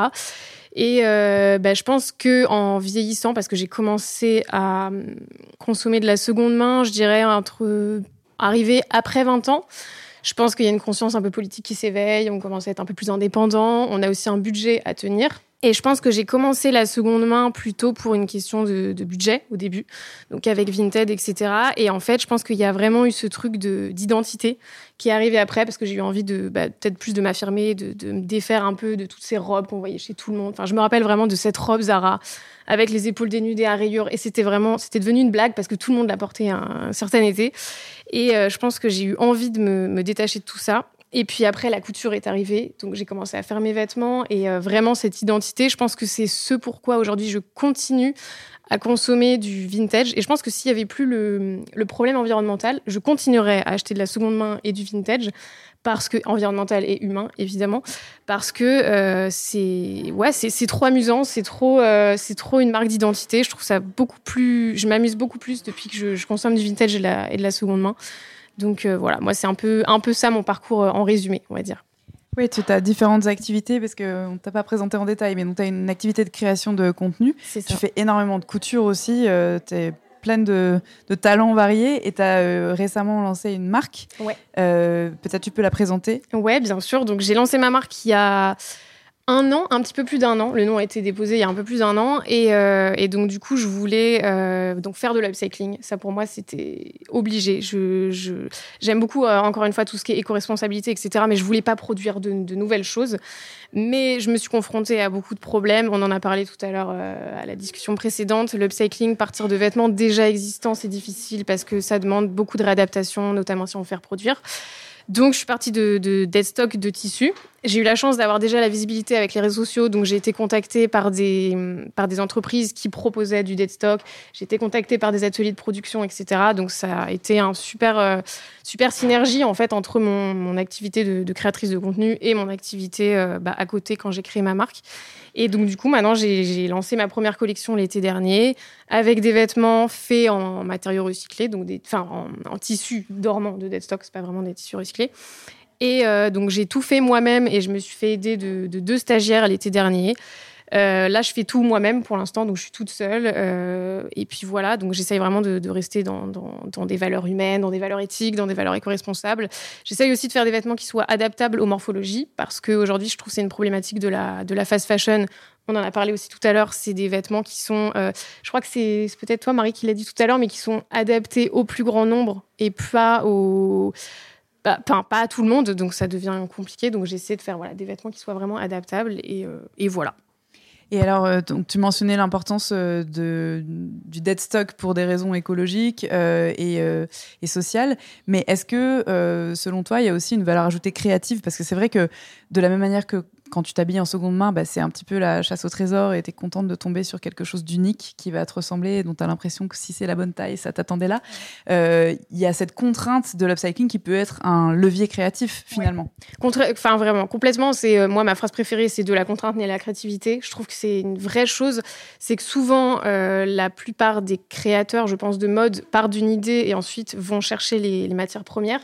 Et euh, bah, je pense que en vieillissant, parce que j'ai commencé à hum, consommer de la seconde main, je dirais entre arrivé après 20 ans. Je pense qu'il y a une conscience un peu politique qui s'éveille, on commence à être un peu plus indépendant, on a aussi un budget à tenir. Et je pense que j'ai commencé la seconde main plutôt pour une question de, budget au début, donc avec Vinted, etc. Et en fait, je pense qu'il y a vraiment eu ce truc d'identité qui est arrivé après parce que j'ai eu envie de bah, peut-être plus de m'affirmer, de, me défaire un peu de toutes ces robes qu'on voyait chez tout le monde. Enfin, je me rappelle vraiment de cette robe Zara avec les épaules dénudées à rayures et c'était vraiment, c'était devenu une blague parce que tout le monde l'a portée un, certain été. Et euh, je pense que j'ai eu envie de me détacher de tout ça. Et puis après, la couture est arrivée, donc j'ai commencé à faire mes vêtements. Et euh, vraiment cette identité, je pense que c'est ce pourquoi aujourd'hui je continue à consommer du vintage. Et je pense que s'il y avait plus le, problème environnemental, je continuerais à acheter de la seconde main et du vintage parce que environnemental et humain évidemment. Parce que euh, c'est ouais c'est trop amusant. C'est trop euh, c'est trop une marque d'identité. Je trouve ça beaucoup plus je m'amuse beaucoup plus depuis que je, consomme du vintage et de la seconde main donc euh, voilà, moi c'est un peu, un peu ça mon parcours euh, en résumé, on va dire. Oui, tu as différentes activités parce qu'on ne t'a pas présenté en détail, mais tu as une activité de création de contenu. Tu fais énormément de couture aussi, euh, tu es pleine de, de, talents variés et tu as récemment lancé une marque. Ouais. Peut-être tu peux la présenter Ouais, bien sûr. Donc j'ai lancé ma marque il y a un an, un petit peu plus d'un an. Le nom a été déposé il y a un peu plus d'un an. Et, euh, donc, du coup, je voulais euh, donc faire de l'upcycling. Ça, pour moi, c'était obligé. Je, j'aime beaucoup, euh, encore une fois, tout ce qui est éco-responsabilité, etc. Mais je voulais pas produire de, de, nouvelles choses. Mais je me suis confrontée à beaucoup de problèmes. On en a parlé tout à l'heure à la discussion précédente. L'upcycling, partir de vêtements déjà existants, c'est difficile parce que ça demande beaucoup de réadaptation, notamment si on veut faire produire. Donc, je suis partie de, de dead stock de tissus. J'ai eu la chance d'avoir déjà la visibilité avec les réseaux sociaux, donc j'ai été contactée par des, par des entreprises qui proposaient du dead stock. J'ai été contactée par des ateliers de production, etc. Donc, ça a été un super, euh, super synergie en fait entre mon, mon activité de, de, créatrice de contenu et mon activité euh, bah, à côté quand j'ai créé ma marque. Et donc, du coup, maintenant, j'ai lancé ma première collection l'été dernier avec des vêtements faits en matériaux recyclés, donc des, enfin, en, tissu dormant de deadstock, c'est pas vraiment des tissus recyclés. Et euh, donc, j'ai tout fait moi-même et je me suis fait aider de, de deux stagiaires l'été dernier. Euh, là, je fais tout moi-même pour l'instant, donc je suis toute seule. Euh, et puis voilà, donc j'essaye vraiment de, rester dans, des valeurs humaines, dans des valeurs éthiques, dans des valeurs éco-responsables. J'essaye aussi de faire des vêtements qui soient adaptables aux morphologies, parce qu'aujourd'hui, je trouve que c'est une problématique de la, fast fashion. On en a parlé aussi tout à l'heure, c'est des vêtements qui sont, euh, je crois que c'est peut-être toi Marie qui l'a dit tout à l'heure, mais qui sont adaptés au plus grand nombre et pas au... Bah, pas, à tout le monde, donc ça devient compliqué. Donc j'essaie de faire voilà, des vêtements qui soient vraiment adaptables et voilà. Et alors, euh, tu mentionnais l'importance euh, du dead stock pour des raisons écologiques euh, et, et, sociales. Mais est-ce que, selon toi, il y a aussi une valeur ajoutée créative? Parce que c'est vrai que de la même manière que quand tu t'habilles en seconde main, bah, c'est un petit peu la chasse au trésor et tu es contente de tomber sur quelque chose d'unique qui va te ressembler et dont tu as l'impression que si c'est la bonne taille, ça t'attendait là. Il y a cette contrainte de l'upcycling qui peut être un levier créatif finalement. Enfin, vraiment, complètement. C'est Moi, ma phrase préférée, c'est de la contrainte ni la créativité. Je trouve que c'est une vraie chose. C'est que souvent, euh, la plupart des créateurs, je pense, de mode partent d'une idée et ensuite vont chercher les, matières premières.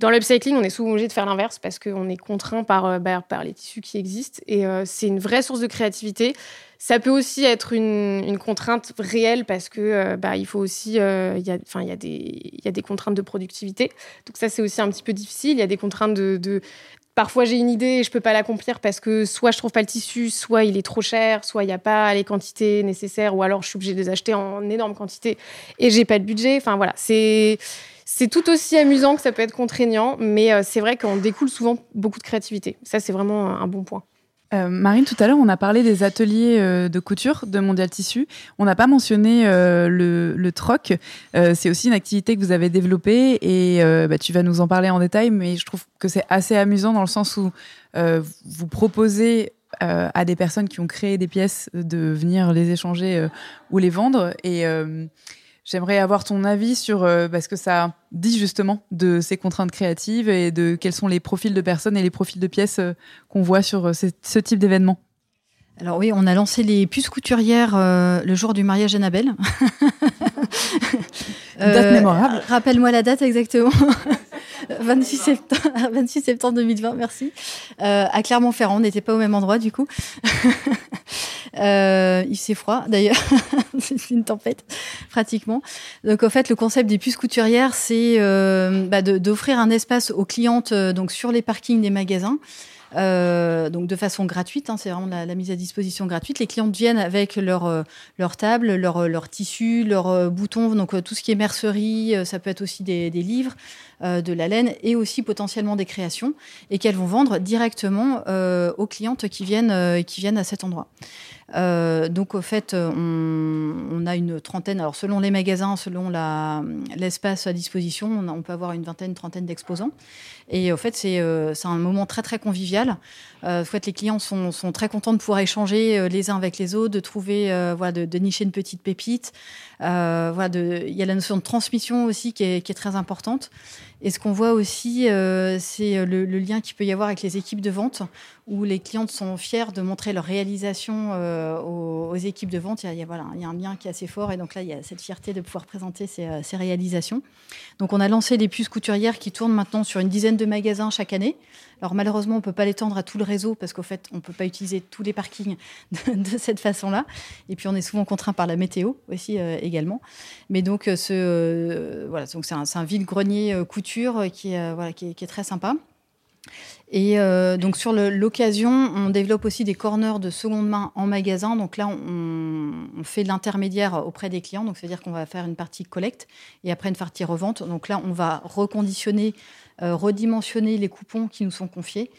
Dans l'upcycling, on est souvent obligé de faire l'inverse parce qu'on est contraint par, euh, bah, les tissus qui existent. Et euh, c'est une vraie source de créativité. Ça peut aussi être une, contrainte réelle parce que bah, il faut aussi, il y a des contraintes de productivité. Donc ça, c'est aussi un petit peu difficile. Il y a des contraintes de, Parfois, j'ai une idée et je peux pas l'accomplir parce que soit je trouve pas le tissu, soit il est trop cher, soit il n'y a pas les quantités nécessaires, ou alors je suis obligée de les acheter en énorme quantité et j'ai pas de budget. Enfin voilà, c'est c'est tout aussi amusant que ça peut être contraignant, mais euh, c'est vrai qu'on découle souvent beaucoup de créativité. Ça, c'est vraiment un bon point. Euh, Marine, tout à l'heure, on a parlé des ateliers euh, de couture de Mondial Tissu. On n'a pas mentionné le, troc. c'est aussi une activité que vous avez développée et bah, tu vas nous en parler en détail, mais je trouve que c'est assez amusant dans le sens où vous proposez à des personnes qui ont créé des pièces de venir les échanger ou les vendre. J'aimerais avoir ton avis sur euh, ce que ça dit justement de ces contraintes créatives et de quels sont les profils de personnes et les profils de pièces euh, qu'on voit sur euh, ce, type d'événement. Alors oui, on a lancé les puces couturières le jour du mariage d'Annabelle. date mémorable. Rappelle-moi la date exactement. 26 septembre, 26 septembre 2020, merci. à Clermont-Ferrand, on n'était pas au même endroit du coup. Euh, il s'est froid d'ailleurs, c'est une tempête pratiquement. Donc en fait, le concept des puces couturières, c'est euh, bah, d'offrir un espace aux clientes euh, donc sur les parkings des magasins. Euh, donc de façon gratuite, hein, c'est vraiment la, mise à disposition gratuite. Les clientes viennent avec leur, euh, leur table, leur, leur tissu, leurs boutons, donc tout ce qui est mercerie, ça peut être aussi des livres, de la laine et aussi potentiellement des créations, et qu'elles vont vendre directement aux clientes qui viennent, qui viennent à cet endroit. Euh, donc, au fait, on, a une trentaine, alors selon les magasins, selon l'espace à disposition, on, peut avoir une vingtaine, trentaine d'exposants. Et au fait, c'est euh, un moment très, très convivial. Euh, les clients sont, très contents de pouvoir échanger les uns avec les autres, de trouver, voilà, de, nicher une petite pépite. voilà, il y a la notion de transmission aussi qui est, très importante. Et ce qu'on voit aussi, euh, c'est euh, le, lien qu'il peut y avoir avec les équipes de vente, où les clientes sont fiers de montrer leur réalisation euh, aux, équipes de vente. Il y, a, voilà, il y, a, un lien qui est assez fort, et donc là, il y a cette fierté de pouvoir présenter ces, réalisations. Donc on a lancé les puces couturières qui tournent maintenant sur une dizaine de magasins chaque année. Alors malheureusement, on ne peut pas l'étendre à tout le réseau parce qu'au fait, on ne peut pas utiliser tous les parkings de, cette façon-là. Et puis on est souvent contraint par la météo aussi également. Mais donc, ce, voilà, donc c'est un, vide-grenier couture euh, qui, est, très sympa. Et euh, donc sur l'occasion, on développe aussi des corners de seconde main en magasin. Donc là, on, fait de l'intermédiaire auprès des clients. Donc c'est-à-dire qu'on va faire une partie collecte et après une partie revente. Donc là, on va reconditionner, euh, redimensionner les coupons qui nous sont confiés.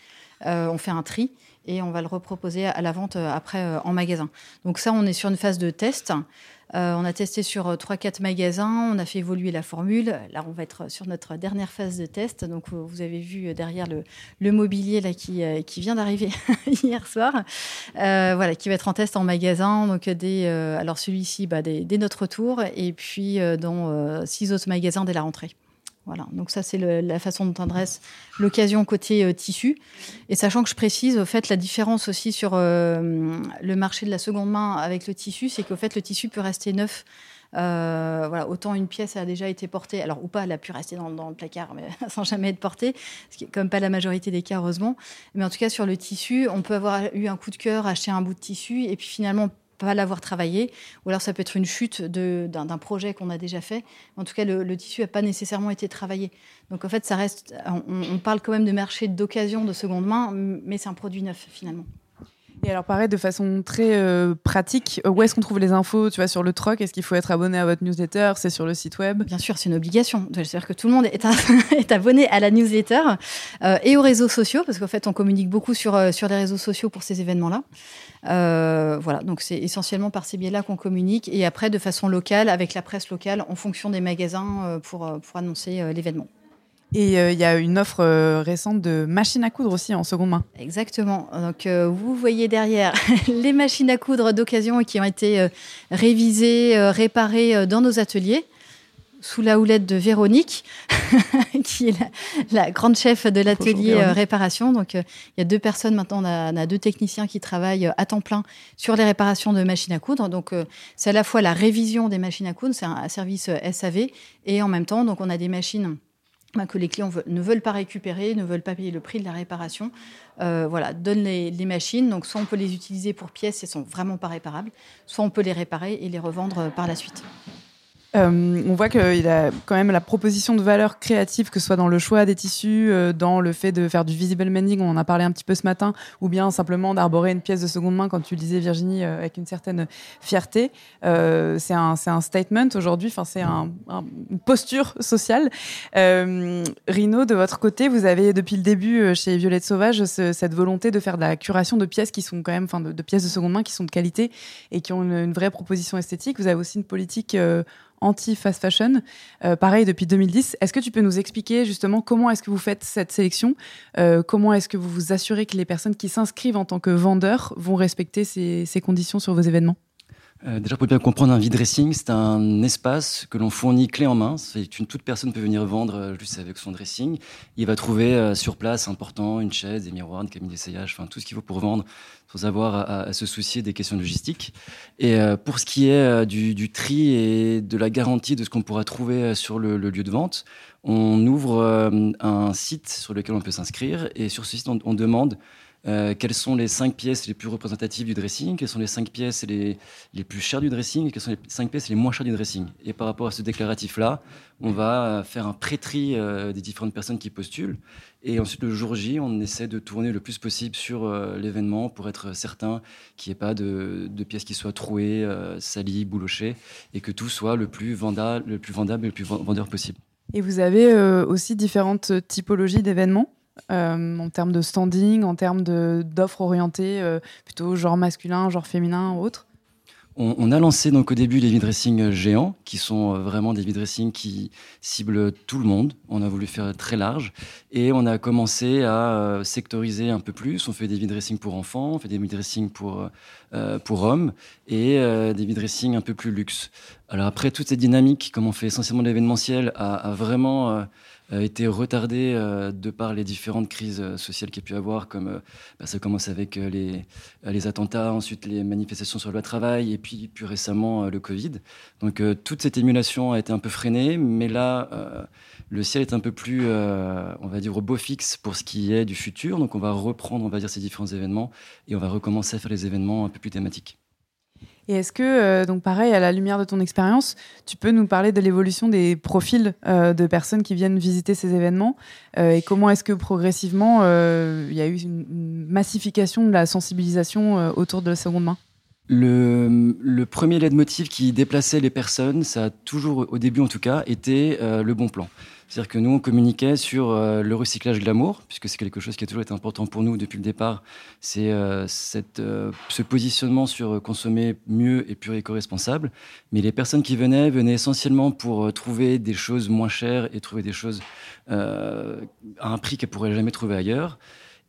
on fait un tri et on va le reproposer à la vente après en magasin. Donc ça, on est sur une phase de test. Euh, on a testé sur 3-4 euh, magasins, on a fait évoluer la formule. Là, on va être sur notre dernière phase de test. Donc, vous avez vu derrière le, mobilier là, qui, euh, qui vient d'arriver hier soir, voilà, qui va être en test en magasin. Donc, des, alors celui-ci, bah, dès, notre tour, et puis dans six autres magasins dès la rentrée. Voilà, donc ça c'est la façon dont on adresse l'occasion côté tissu. Et sachant que je précise, au fait, la différence aussi sur le marché de la seconde main avec le tissu, c'est qu'au fait, le tissu peut rester neuf euh, voilà, autant une pièce a déjà été portée, alors ou pas, elle a pu rester dans, le placard, mais sans jamais être portée, ce qui est comme pas la majorité des cas, heureusement. Mais en tout cas, sur le tissu, on peut avoir eu un coup de cœur, acheter un bout de tissu, et puis finalement pas l'avoir travaillé, ou alors ça peut être une chute d'un projet qu'on a déjà fait. En tout cas, le, tissu n'a pas nécessairement été travaillé. Donc en fait, ça reste, on, on parle quand même de marché d'occasion de seconde main, mais c'est un produit neuf finalement. Et alors, pareil, de façon très euh, pratique, euh, où est-ce qu'on trouve les infos tu vois, sur le troc? Est-ce qu'il faut être abonné à votre newsletter? C'est sur le site web? Bien sûr, c'est une obligation. C'est-à-dire que tout le monde est, est abonné à la newsletter euh, et aux réseaux sociaux, parce qu'en fait, on communique beaucoup sur, sur les réseaux sociaux pour ces événements-là. Voilà, donc c'est essentiellement par ces biais-là qu'on communique, et après, de façon locale, avec la presse locale, en fonction des magasins, pour, pour annoncer l'événement. Et euh, il y a une offre euh, récente de machines à coudre aussi en seconde main. Exactement. Donc euh, vous voyez derrière les machines à coudre d'occasion qui ont été révisées, réparées dans nos ateliers sous la houlette de Véronique, qui est la, grande chef de l'atelier réparation. Donc, il y a deux personnes maintenant, on a, on a, deux techniciens qui travaillent à temps plein sur les réparations de machines à coudre. Donc, c'est à la fois la révision des machines à coudre, c'est un, service SAV, et en même temps, donc, on a des machines bah, que les clients ne veulent pas récupérer, ne veulent pas payer le prix de la réparation. Euh, voilà, donne les, les, machines. Donc, soit on peut les utiliser pour pièces, elles sont vraiment pas réparables, soit on peut les réparer et les revendre euh, par la suite. Euh, on voit qu'il a quand même la proposition de valeur créative, que ce soit dans le choix des tissus, euh, dans le fait de faire du visible mending, on en a parlé un petit peu ce matin, ou bien simplement d'arborer une pièce de seconde main, quand tu le disais Virginie, euh, avec une certaine fierté. c'est un, un, statement aujourd'hui, enfin c'est un, une posture sociale. Rino, de votre côté, vous avez depuis le début chez Violette Sauvage cette volonté de faire de la curation de pièces qui sont quand même, enfin de, pièces de seconde main qui sont de qualité et qui ont une vraie proposition esthétique. Vous avez aussi une politique anti-fast fashion. Euh, pareil depuis 2010. Est-ce que tu peux nous expliquer justement comment est-ce que vous faites cette sélection euh, Comment est-ce que vous vous assurez que les personnes qui s'inscrivent en tant que vendeurs vont respecter ces conditions sur vos événements? Euh, déjà, pour bien comprendre, un vide dressing, c'est un espace que l'on fournit clé en main. C'est une toute personne peut venir vendre euh, juste avec son dressing. Il va trouver euh, sur place un portant, une chaise, des miroirs, une cabine d'essayage, enfin tout ce qu'il faut pour vendre, sans avoir à, se soucier des questions logistiques. Et pour ce qui est du, tri et de la garantie de ce qu'on pourra trouver sur le, lieu de vente, on ouvre un site sur lequel on peut s'inscrire et sur ce site on demande euh, quelles sont les cinq pièces les plus représentatives du dressing, quelles sont les cinq pièces les, les plus chères du dressing et quelles sont les cinq pièces les moins chères du dressing. Et par rapport à ce déclaratif-là, on va faire un pré-tri euh, des différentes personnes qui postulent. Et ensuite, le jour J, on essaie de tourner le plus possible sur euh, l'événement pour être certain qu'il n'y ait pas de, pièces qui soient trouées, salies, boulochées, et que tout soit le plus le plus vendable et le plus vendeur possible. Et vous avez aussi différentes typologies d'événements euh, en termes de standing, en termes d'offres orientées euh, plutôt genre masculin, genre féminin ou autre on, a lancé donc au début les vide dressing géants, qui sont euh, vraiment des vide dressing qui ciblent tout le monde. On a voulu faire très large et on a commencé à sectoriser un peu plus. On fait des vide dressing pour enfants, on fait des vide dressing pour pour hommes et des vide dressing un peu plus luxe. Alors après toute cette dynamique, comme on fait essentiellement de l'événementiel, a, vraiment a été retardé euh, de par les différentes crises euh, sociales qu'il y a pu avoir, comme bah, ça commence avec euh, les, les, attentats, ensuite les manifestations sur le travail, et puis plus récemment le Covid. Donc toute cette émulation a été un peu freinée, mais là, le ciel est un peu plus, on va dire, au beau fixe pour ce qui est du futur. Donc on va reprendre, on va dire, ces différents événements, et on va recommencer à faire les événements un peu plus thématiques. Et est-ce que, euh, donc pareil, à la lumière de ton expérience, tu peux nous parler de l'évolution des profils euh, de personnes qui viennent visiter ces événements euh, et comment est-ce que progressivement il y a eu une, massification de la sensibilisation autour de la seconde main? Le, le premier leitmotiv qui déplaçait les personnes, ça a toujours, au début en tout cas, été le bon plan. C'est-à-dire que nous, on communiquait sur euh, le recyclage de l'amour, puisque c'est quelque chose qui a toujours été important pour nous depuis le départ. C'est euh, euh, ce positionnement sur consommer mieux et plus éco-responsable. Mais les personnes qui venaient, venaient essentiellement pour trouver des choses moins chères et trouver des choses à un prix qu'elles pourraient jamais trouver ailleurs.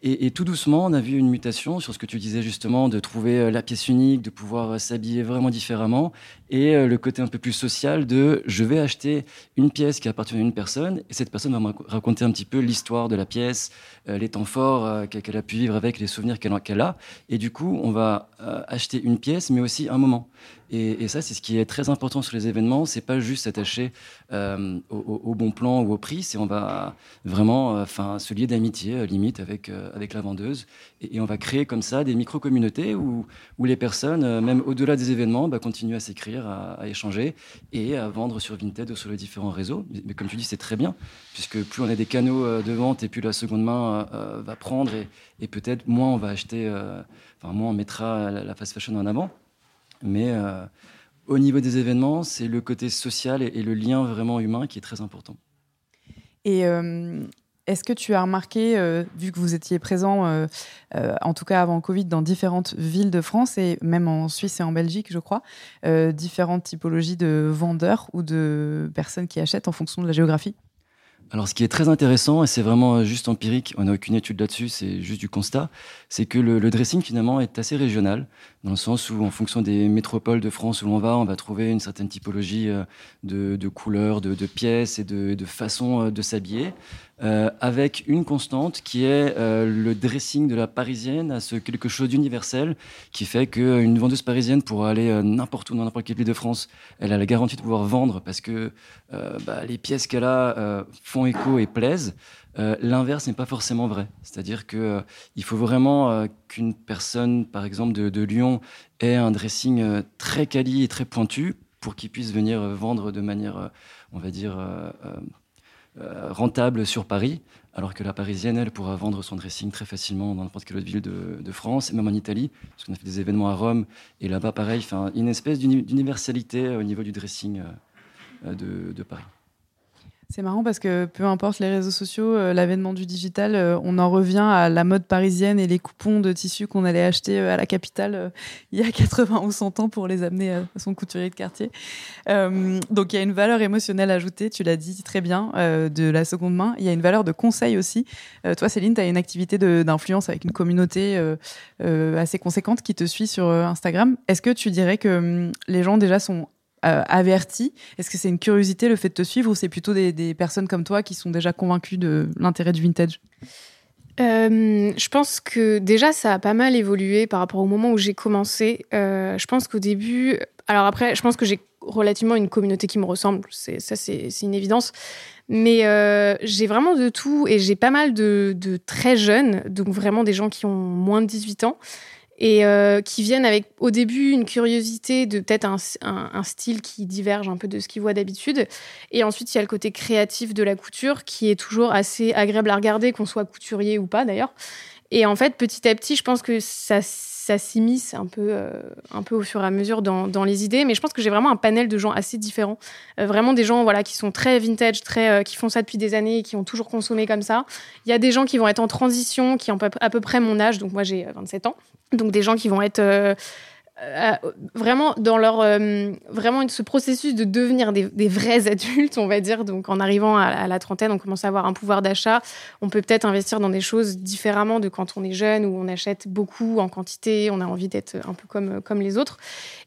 Et, tout doucement, on a vu une mutation sur ce que tu disais justement, de trouver la pièce unique, de pouvoir s'habiller vraiment différemment. Et euh, le côté un peu plus social de je vais acheter une pièce qui appartient à une personne et cette personne va me raconter un petit peu l'histoire de la pièce, euh, les temps forts euh, qu'elle a pu vivre avec, les souvenirs qu'elle a. Et du coup, on va acheter une pièce, mais aussi un moment. Et, ça, c'est ce qui est très important sur les événements. C'est pas juste s'attacher au, bon plan ou au prix, c'est on va vraiment, enfin, se lier d'amitié, limite, avec avec la vendeuse, et, on va créer comme ça des micro communautés où où les personnes, même au-delà des événements, bah, continuent à s'écrire à, échanger et à vendre sur Vinted ou sur les différents réseaux. Mais comme tu dis, c'est très bien, puisque plus on a des canaux euh, de vente et plus la seconde main euh, euh, va prendre et, peut-être moins on va acheter, enfin moins on mettra la, fast fashion en avant. Mais au niveau des événements, c'est le côté social et, le lien vraiment humain qui est très important. Et est-ce que tu as remarqué, euh, vu que vous étiez présent, euh, euh, en tout cas avant Covid, dans différentes villes de France et même en Suisse et en Belgique, je crois, différentes typologies de vendeurs ou de personnes qui achètent en fonction de la géographie? Alors, ce qui est très intéressant, et c'est vraiment juste empirique, on n'a aucune étude là-dessus, c'est juste du constat, c'est que le, dressing finalement est assez régional, dans le sens où en fonction des métropoles de France où l'on va, on va trouver une certaine typologie de, couleurs, de, pièces et de, façons de s'habiller. Euh, avec une constante qui est euh, le dressing de la parisienne à ce quelque chose d'universel qui fait qu'une vendeuse parisienne pourra aller euh, n'importe où dans n'importe quelle ville de France, elle a la garantie de pouvoir vendre parce que bah, les pièces qu'elle a font écho et plaisent. L'inverse n'est pas forcément vrai. C'est-à-dire qu'il il faut vraiment qu'une personne, par exemple de, de, Lyon, ait un dressing très quali et très pointu pour qu'il puisse venir vendre de manière, on va dire, euh, rentable sur Paris, alors que la parisienne, elle, pourra vendre son dressing très facilement dans n'importe quelle autre ville de, France, et même en Italie, parce qu'on a fait des événements à Rome, et là-bas, pareil, une espèce d'universalité au niveau du dressing euh, de Paris. C'est marrant parce que peu importe les réseaux sociaux, euh, l'avènement du digital, euh, on en revient à la mode parisienne et les coupons de tissus qu'on allait acheter euh, à la capitale il y a 80 ou 100 ans pour les amener à son couturier de quartier. donc il y a une valeur émotionnelle ajoutée, tu l'as dit très bien, de la seconde main. Il y a une valeur de conseil aussi. toi, Céline, tu as une activité d'influence avec une communauté assez conséquente qui te suit sur Instagram. Est-ce que tu dirais que hum, les gens déjà sont euh, averti Est-ce que c'est une curiosité le fait de te suivre ou c'est plutôt des, personnes comme toi qui sont déjà convaincues de l'intérêt du vintage? Euh, je pense que déjà ça a pas mal évolué par rapport au moment où j'ai commencé. Euh, je pense qu'au début, alors après, je pense que j'ai relativement une communauté qui me ressemble, c'est ça c'est une évidence. Mais j'ai vraiment de tout et j'ai pas mal de, de, très jeunes, donc vraiment des gens qui ont moins de 18 ans et euh, qui viennent avec au début une curiosité de peut-être un, un, style qui diverge un peu de ce qu'ils voient d'habitude. Et ensuite, il y a le côté créatif de la couture qui est toujours assez agréable à regarder, qu'on soit couturier ou pas d'ailleurs. Et en fait, petit à petit, je pense que ça ça s'immisce un peu, euh, un peu au fur et à mesure dans, dans, les idées. Mais je pense que j'ai vraiment un panel de gens assez différents. Euh, vraiment des gens voilà, qui sont très vintage, très, euh, qui font ça depuis des années et qui ont toujours consommé comme ça. Il y a des gens qui vont être en transition, qui ont à peu près mon âge. Donc moi, j'ai 27 ans. Donc des gens qui vont être euh, vraiment dans leur euh, vraiment ce processus de devenir des, vrais adultes, on va dire. Donc en arrivant à, la trentaine, on commence à avoir un pouvoir d'achat. On peut peut-être investir dans des choses différemment de quand on est jeune où on achète beaucoup en quantité, on a envie d'être un peu comme comme les autres.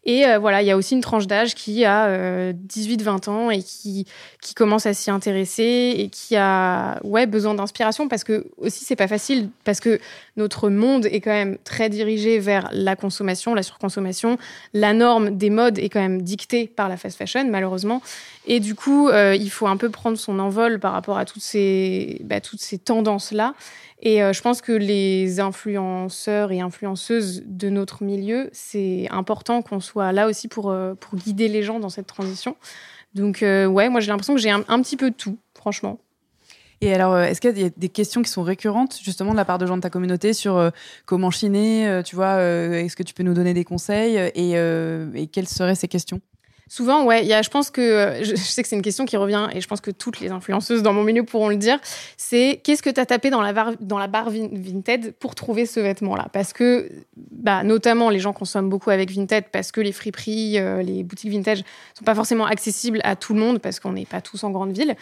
Et euh, voilà, il y a aussi une tranche d'âge qui a 18-20 ans et qui qui commence à s'y intéresser et qui a ouais besoin d'inspiration parce que aussi c'est pas facile parce que notre monde est quand même très dirigé vers la consommation, la surconsommation la norme des modes est quand même dictée par la fast fashion, malheureusement. Et du coup, euh, il faut un peu prendre son envol par rapport à toutes ces, bah, tendances-là. Et euh, je pense que les influenceurs et influenceuses de notre milieu, c'est important qu'on soit là aussi pour, euh, guider les gens dans cette transition. Donc, ouais, moi j'ai l'impression que j'ai un, un petit peu de tout, franchement. Et alors, euh, est-ce qu'il y a des questions qui sont récurrentes justement de la part de gens de ta communauté sur euh, comment chiner euh, Tu vois, est-ce que tu peux nous donner des conseils et, et, quelles seraient ces questions? Souvent, ouais, y a, je pense que, je, sais que c'est une question qui revient et je pense que toutes les influenceuses dans mon milieu pourront le dire, c'est qu'est-ce que tu as tapé dans la, barre, dans la barre Vinted pour trouver ce vêtement-là? Parce que, bah, notamment, les gens consomment beaucoup avec Vinted parce que les friperies, euh, les boutiques vintage sont pas forcément accessibles à tout le monde parce qu'on n'est pas tous en grande ville.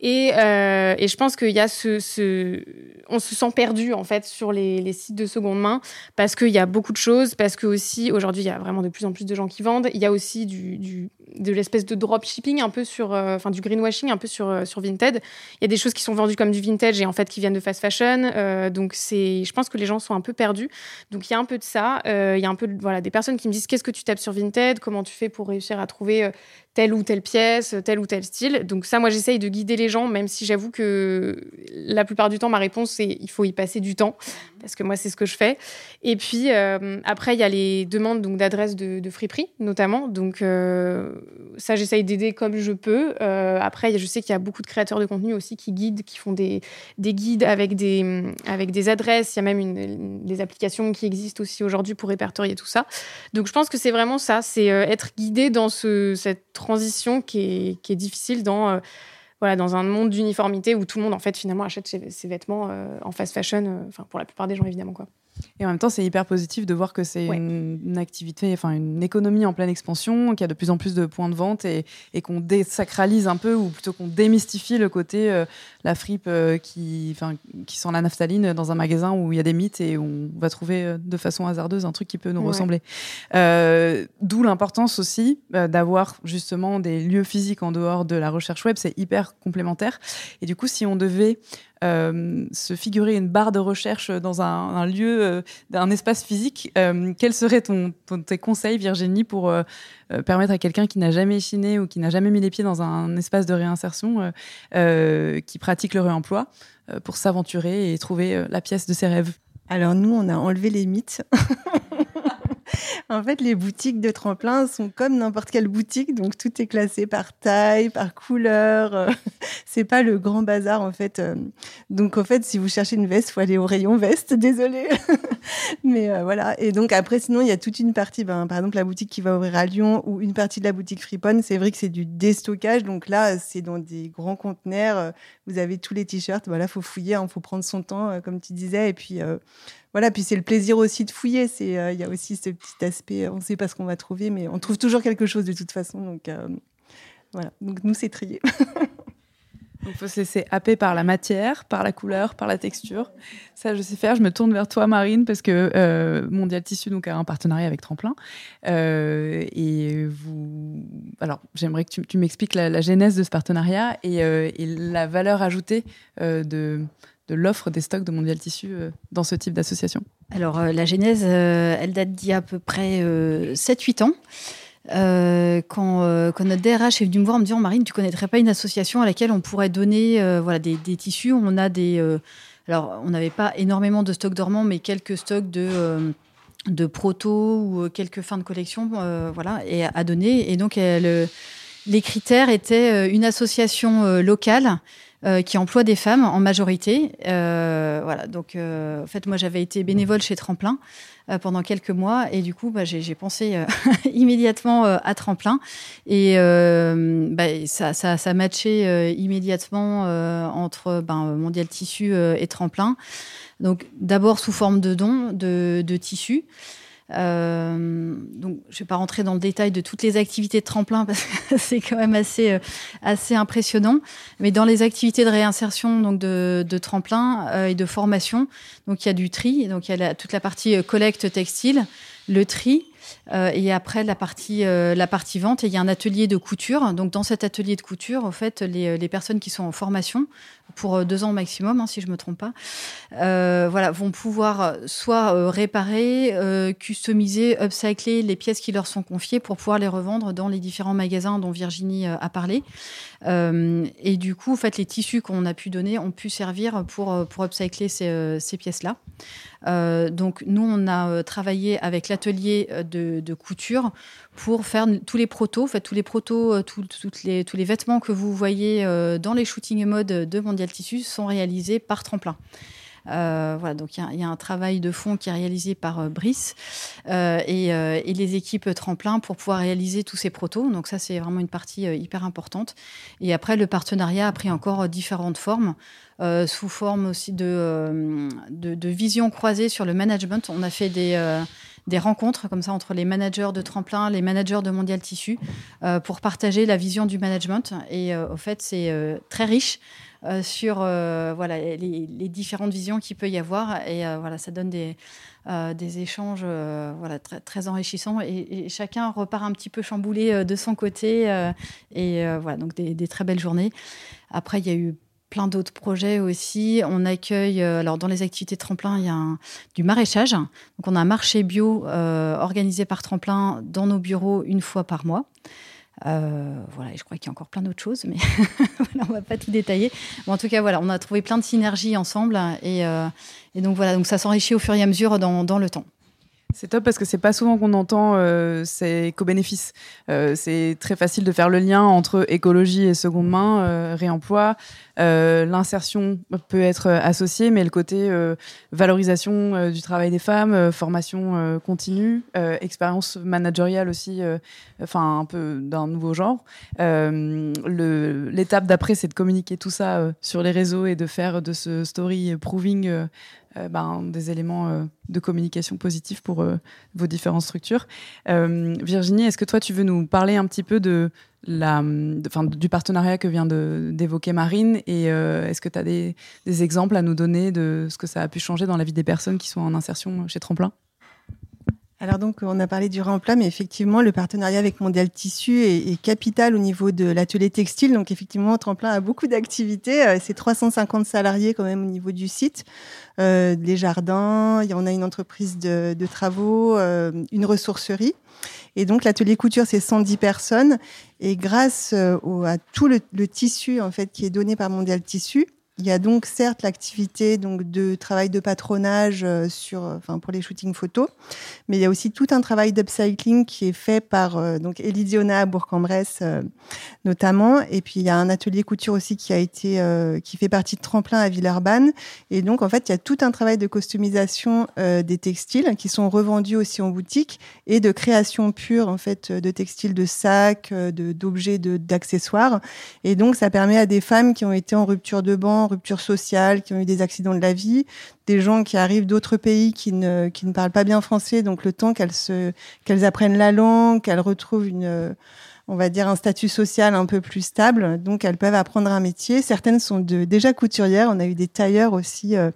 Et, euh, et je pense qu'il y a ce, ce, On se sent perdu, en fait, sur les, les sites de seconde main parce qu'il y a beaucoup de choses, parce que aussi, aujourd'hui, il y a vraiment de plus en plus de gens qui vendent. Il y a aussi du, du de l'espèce de dropshipping un peu sur, euh, enfin du greenwashing un peu sur euh, sur Vinted. Il y a des choses qui sont vendues comme du vintage et en fait qui viennent de fast fashion. Euh, donc c'est, je pense que les gens sont un peu perdus. Donc il y a un peu de ça. il y a un peu voilà des personnes qui me disent qu'est-ce que tu tapes sur Vinted, comment tu fais pour réussir à trouver telle ou telle pièce, tel ou tel style. Donc ça, moi, j'essaye de guider les gens, même si j'avoue que la plupart du temps, ma réponse, c'est il faut y passer du temps, parce que moi, c'est ce que je fais. Et puis, euh, après, il y a les demandes donc d'adresses de, de friperie, notamment. Donc euh, ça, j'essaye d'aider comme je peux. Euh, après, je sais qu'il y a beaucoup de créateurs de contenu aussi qui guident, qui font des, des guides avec des, avec des adresses. Il y a même des applications qui existent aussi aujourd'hui pour répertorier tout ça. Donc je pense que c'est vraiment ça, c'est être guidé dans ce, cette transition qui est, difficile dans, euh, voilà, dans un monde d'uniformité où tout le monde, en fait, finalement, achète ses, vêtements euh, en fast fashion, euh, pour la plupart des gens, évidemment. Quoi. Et en même temps, c'est hyper positif de voir que c'est une, activité, enfin une économie en pleine expansion, qu'il y a de plus en plus de points de vente et, et qu'on désacralise un peu, ou plutôt qu'on démystifie le côté euh, la fripe euh, qui, qui sent la naphtaline dans un magasin où il y a des mythes et où on va trouver euh, de façon hasardeuse un truc qui peut nous ressembler. D'où l'importance aussi d'avoir justement des lieux physiques en dehors de la recherche web, c'est hyper complémentaire. Et du coup, si on devait euh, se figurer une barre de recherche dans un, lieu, euh, un espace physique, euh, quels seraient ton, tes conseils, Virginie, pour permettre à quelqu'un qui n'a jamais chiné ou qui n'a jamais mis les pieds dans un espace de réinsertion, qui pratique le réemploi, pour s'aventurer et trouver la pièce de ses rêves? Alors nous, on a enlevé les mythes. en fait, les boutiques de tremplin sont comme n'importe quelle boutique, donc tout est classé par taille, par couleur. c'est pas le grand bazar en fait. Donc en fait, si vous cherchez une veste, faut aller au rayon veste. Désolée, mais euh, voilà. Et donc après, sinon, il y a toute une partie. Ben, par exemple, la boutique qui va ouvrir à Lyon ou une partie de la boutique Fripon, c'est vrai que c'est du déstockage. Donc là, c'est dans des grands conteneurs. Vous avez tous les t-shirts. Voilà, faut fouiller, il hein, faut prendre son temps, euh, comme tu disais, et puis euh, voilà, puis c'est le plaisir aussi de fouiller. C'est, euh, il y a aussi ce petit aspect, on ne sait pas ce qu'on va trouver, mais on trouve toujours quelque chose de toute façon. Donc voilà, donc nous c'est trier. Il faut se laisser happer par la matière, par la couleur, par la texture. Ça, je sais faire. Je me tourne vers toi, Marine, parce que euh, Mondial Tissu donc, a un partenariat avec Tremplin. et vous. Alors, j'aimerais que tu, m'expliques la, genèse de ce partenariat et, et la valeur ajoutée de, l'offre des stocks de Mondial Tissu euh, dans ce type d'association Alors, euh, la genèse, euh, elle date d'il y a à peu près 7-8 ans. Quand, quand, notre DRH est venu me voir en me disant Marine, tu connaîtrais pas une association à laquelle on pourrait donner voilà, des, tissus On a des. alors, on n'avait pas énormément de stocks dormants, mais quelques stocks de de proto ou quelques fins de collection, voilà, et à donner. Et donc, les critères étaient une association locale euh, qui emploie des femmes en majorité. Euh, voilà, donc euh, en fait, moi j'avais été bénévole chez Tremplin pendant quelques mois et du coup, bah, j'ai pensé immédiatement à Tremplin et bah, ça, ça, ça matchait immédiatement entre ben, Mondial Tissu et Tremplin. Donc d'abord sous forme de dons de, de tissus. Euh, donc, je ne vais pas rentrer dans le détail de toutes les activités de tremplin parce que c'est quand même assez, euh, assez impressionnant. Mais dans les activités de réinsertion donc de, de tremplin euh, et de formation, donc il y a du tri, donc il y a toute la partie collecte textile, le tri, et après la partie, la partie vente, il y a un atelier de couture. Donc dans cet atelier de couture, en fait, les, les personnes qui sont en formation pour euh, deux ans maximum, hein, si je me trompe pas, voilà, vont pouvoir soit réparer, customiser, upcycler les pièces qui leur sont confiées pour pouvoir les revendre dans les différents magasins dont Virginie a parlé. et du coup, en fait, les tissus qu'on a pu donner ont pu servir pour, pour upcycler ces, ces pièces-là. donc nous, on a travaillé avec l'atelier de, couture pour faire tous les protos, fait, tous les protos, euh, toutes les, tous les vêtements que vous voyez euh, dans les shootings mode de Mondial Tissu sont réalisés par Tremplin. voilà, donc il y, a un travail de fond qui est réalisé par Brice et, les équipes tremplin pour pouvoir réaliser tous ces protos. Donc ça, c'est vraiment une partie hyper importante. Et après, le partenariat a pris encore différentes formes. Euh, sous forme aussi euh, de, de, vision croisée sur le management. On a fait des, euh, des rencontres comme ça entre les managers de tremplin, les managers de Mondial Tissu, pour partager la vision du management. Et au fait, c'est très riche. sur voilà les, différentes visions qu'il peut y avoir et voilà ça donne des, échanges voilà très, enrichissants et, chacun repart un petit peu chamboulé de son côté et voilà donc des, très belles journées après il y a eu plein d'autres projets aussi. On accueille, euh, alors dans les activités tremplin, il y a du maraîchage. Donc on a un marché bio euh, organisé par tremplin dans nos bureaux une fois par mois. Euh, voilà, et je crois qu'il y a encore plein d'autres choses, mais on ne va pas tout détailler. en tout cas, voilà, on a trouvé plein de synergies ensemble, et, donc voilà, donc ça s'enrichit au fur et à mesure dans le temps. C'est top parce que c'est pas souvent qu'on entend euh, ces co-bénéfices. Euh, c'est très facile de faire le lien entre écologie et seconde main, euh, réemploi. Euh, l'insertion peut être associée, mais le côté valorisation du travail des femmes, formation continue, expérience managériale aussi, enfin un peu d'un nouveau genre. L'étape d'après, c'est de communiquer tout ça sur les réseaux et de faire de ce story proving euh, ben, des éléments euh, de communication positifs pour euh, vos différentes structures. Virginie, est-ce que toi, tu veux nous parler un petit peu de la, du partenariat que vient d'évoquer Marine et est-ce que tu as des, exemples à nous donner de ce que ça a pu changer dans la vie des personnes qui sont en insertion chez Tremplin? Alors donc on a parlé du réemploi, mais effectivement le partenariat avec Mondial Tissu est, capital au niveau de l'atelier textile. Donc effectivement Tremplin a beaucoup d'activités. Euh, c'est 350 salariés quand même au niveau du site, euh, les jardins. En a une entreprise de, travaux, euh, une ressourcerie. Et donc l'atelier couture c'est 110 personnes. Et grâce à tout le, le, tissu en fait qui est donné par Mondial Tissu, il y a donc certes l'activité donc de travail de patronage euh, sur, euh, enfin pour les shootings photos, mais il y a aussi tout un travail d'upcycling qui est fait par euh, donc Elidiona à Bourg-en-Bresse notamment, et puis il y a un atelier couture aussi qui a été qui fait partie de Tremplin à Villeurbanne, et donc en fait il y a tout un travail de customisation des textiles qui sont revendus aussi en boutique et de création pure en fait de textiles, de sacs, de d'objets, d'accessoires, et donc ça permet à des femmes qui ont été en rupture de banc rupture sociale, qui ont eu des accidents de la vie, des gens qui arrivent d'autres pays qui ne, qui ne parlent pas bien français, donc le temps qu'elles se, qu'elles apprennent la langue, qu'elles retrouvent une, on va dire un statut social un peu plus stable, donc elles peuvent apprendre un métier. Certaines sont de, déjà couturières, on a eu des tailleurs aussi euh,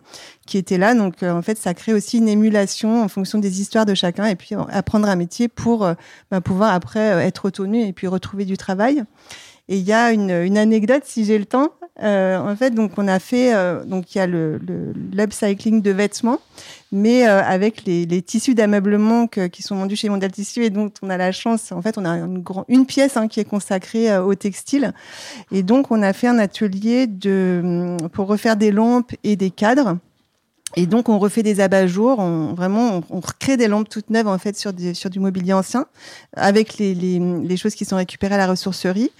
qui étaient là, donc euh, en fait ça crée aussi une émulation en fonction des histoires de chacun et puis apprendre un métier pour euh, bah, pouvoir après être autonome et puis retrouver du travail. Et il y a une, une anecdote, si j'ai le temps, euh, en fait, donc on a fait, euh, donc il y a le, le l'upcycling de vêtements, mais euh, avec les, les, tissus d'ameublement qui sont vendus chez Mondial Tissu et donc on a la chance, en fait, on a une, grand, une pièce hein, qui est consacrée au textile et donc on a fait un atelier de pour refaire des lampes et des cadres. Et donc, on refait des abat-jours, on, vraiment, on, recrée des lampes toutes neuves, en fait, sur, sur du mobilier ancien, avec les, les, les, choses qui sont récupérées à la ressourcerie.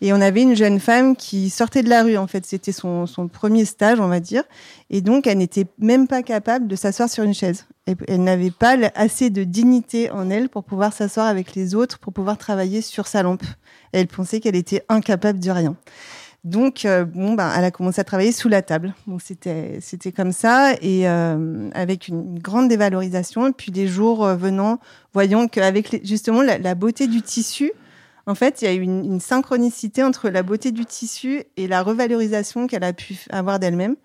Et on avait une jeune femme qui sortait de la rue, en fait, c'était son, son premier stage, on va dire. Et donc, elle n'était même pas capable de s'asseoir sur une chaise. Elle, n'avait pas assez de dignité en elle pour pouvoir s'asseoir avec les autres, pour pouvoir travailler sur sa lampe. elle pensait qu'elle était incapable de rien. Donc, euh, bon, ben, elle a commencé à travailler sous la table. Donc, c'était, c'était comme ça, et euh, avec une, grande dévalorisation. Et puis, des jours euh, venant, voyons qu'avec justement la, beauté du tissu, en fait, il y a eu une, une, synchronicité entre la beauté du tissu et la revalorisation qu'elle a pu avoir d'elle-même.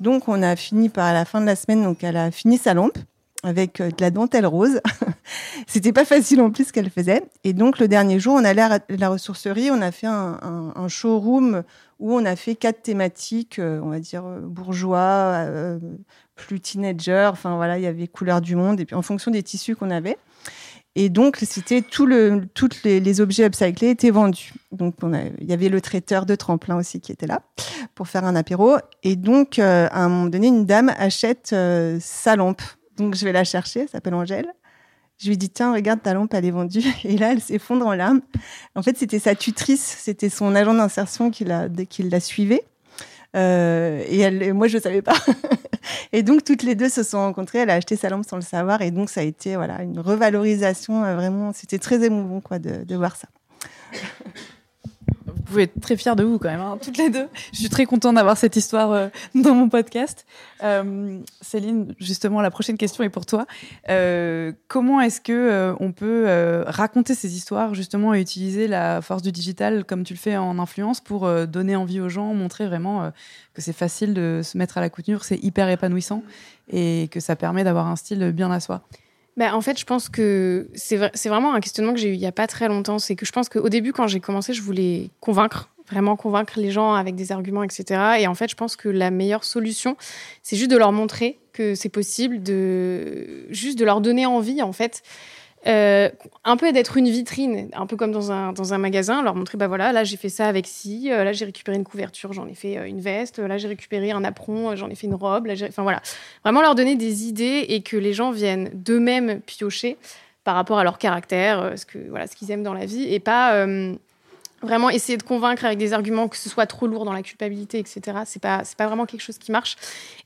Donc, on a fini par à la fin de la semaine, donc elle a fini sa lampe avec euh, de la dentelle rose. C'était pas facile en plus ce qu'elle faisait. Et donc le dernier jour, on allait à la ressourcerie, on a fait un, showroom où on a fait quatre thématiques, euh, on va dire euh, bourgeois, plus teenager. Enfin voilà, il y avait couleur du monde et puis en fonction des tissus qu'on avait. Et donc, c'était tout le, tous les, objets upcyclés étaient vendus. Donc, il y avait le traiteur de tremplin aussi qui était là pour faire un apéro. Et donc, à un moment donné, une dame achète sa lampe donc je vais la chercher, elle s'appelle Angèle. Je lui dis tiens regarde ta lampe elle est vendue et là elle s'effondre en larmes. En fait c'était sa tutrice, c'était son agent d'insertion qui la qui la suivait. et, elle, et moi, je savais pas. et donc, toutes les deux se sont rencontrées. Elle a acheté sa lampe sans le savoir. Et donc, ça a été voilà, une revalorisation. vraiment, c'était très émouvant quoi, de, voir ça pouvez être très fiers de vous quand même, hein, toutes les deux. Je suis très contente d'avoir cette histoire euh, dans mon podcast. Euh, Céline, justement, la prochaine question est pour toi. Euh, comment est-ce que on peut raconter ces histoires justement et utiliser la force du digital comme tu le fais en influence pour donner envie aux gens, montrer vraiment que c'est facile de se mettre à la couture, c'est hyper épanouissant et que ça permet d'avoir un style bien à soi? Bah, en fait, je pense que c'est vraiment un questionnement que j'ai eu il n'y a pas très longtemps. C'est que je pense qu'au début, quand j'ai commencé, je voulais convaincre, vraiment convaincre les gens avec des arguments, etc. Et en fait, je pense que la meilleure solution, c'est juste de leur montrer que c'est possible, de juste de leur donner envie, en fait. Euh, un peu d'être une vitrine, un peu comme dans un, dans un magasin, leur montrer, bah voilà, là j'ai fait ça avec ci, euh, là j'ai récupéré une couverture, j'en ai fait euh, une veste, là j'ai récupéré un apron, j'en ai fait une robe, là enfin voilà. Vraiment leur donner des idées et que les gens viennent d'eux-mêmes piocher par rapport à leur caractère, ce que voilà, ce qu'ils aiment dans la vie et pas vraiment essayer de convaincre avec des arguments que ce soit trop lourd dans la culpabilité, etc. C'est pas, c'est pas vraiment quelque chose qui marche.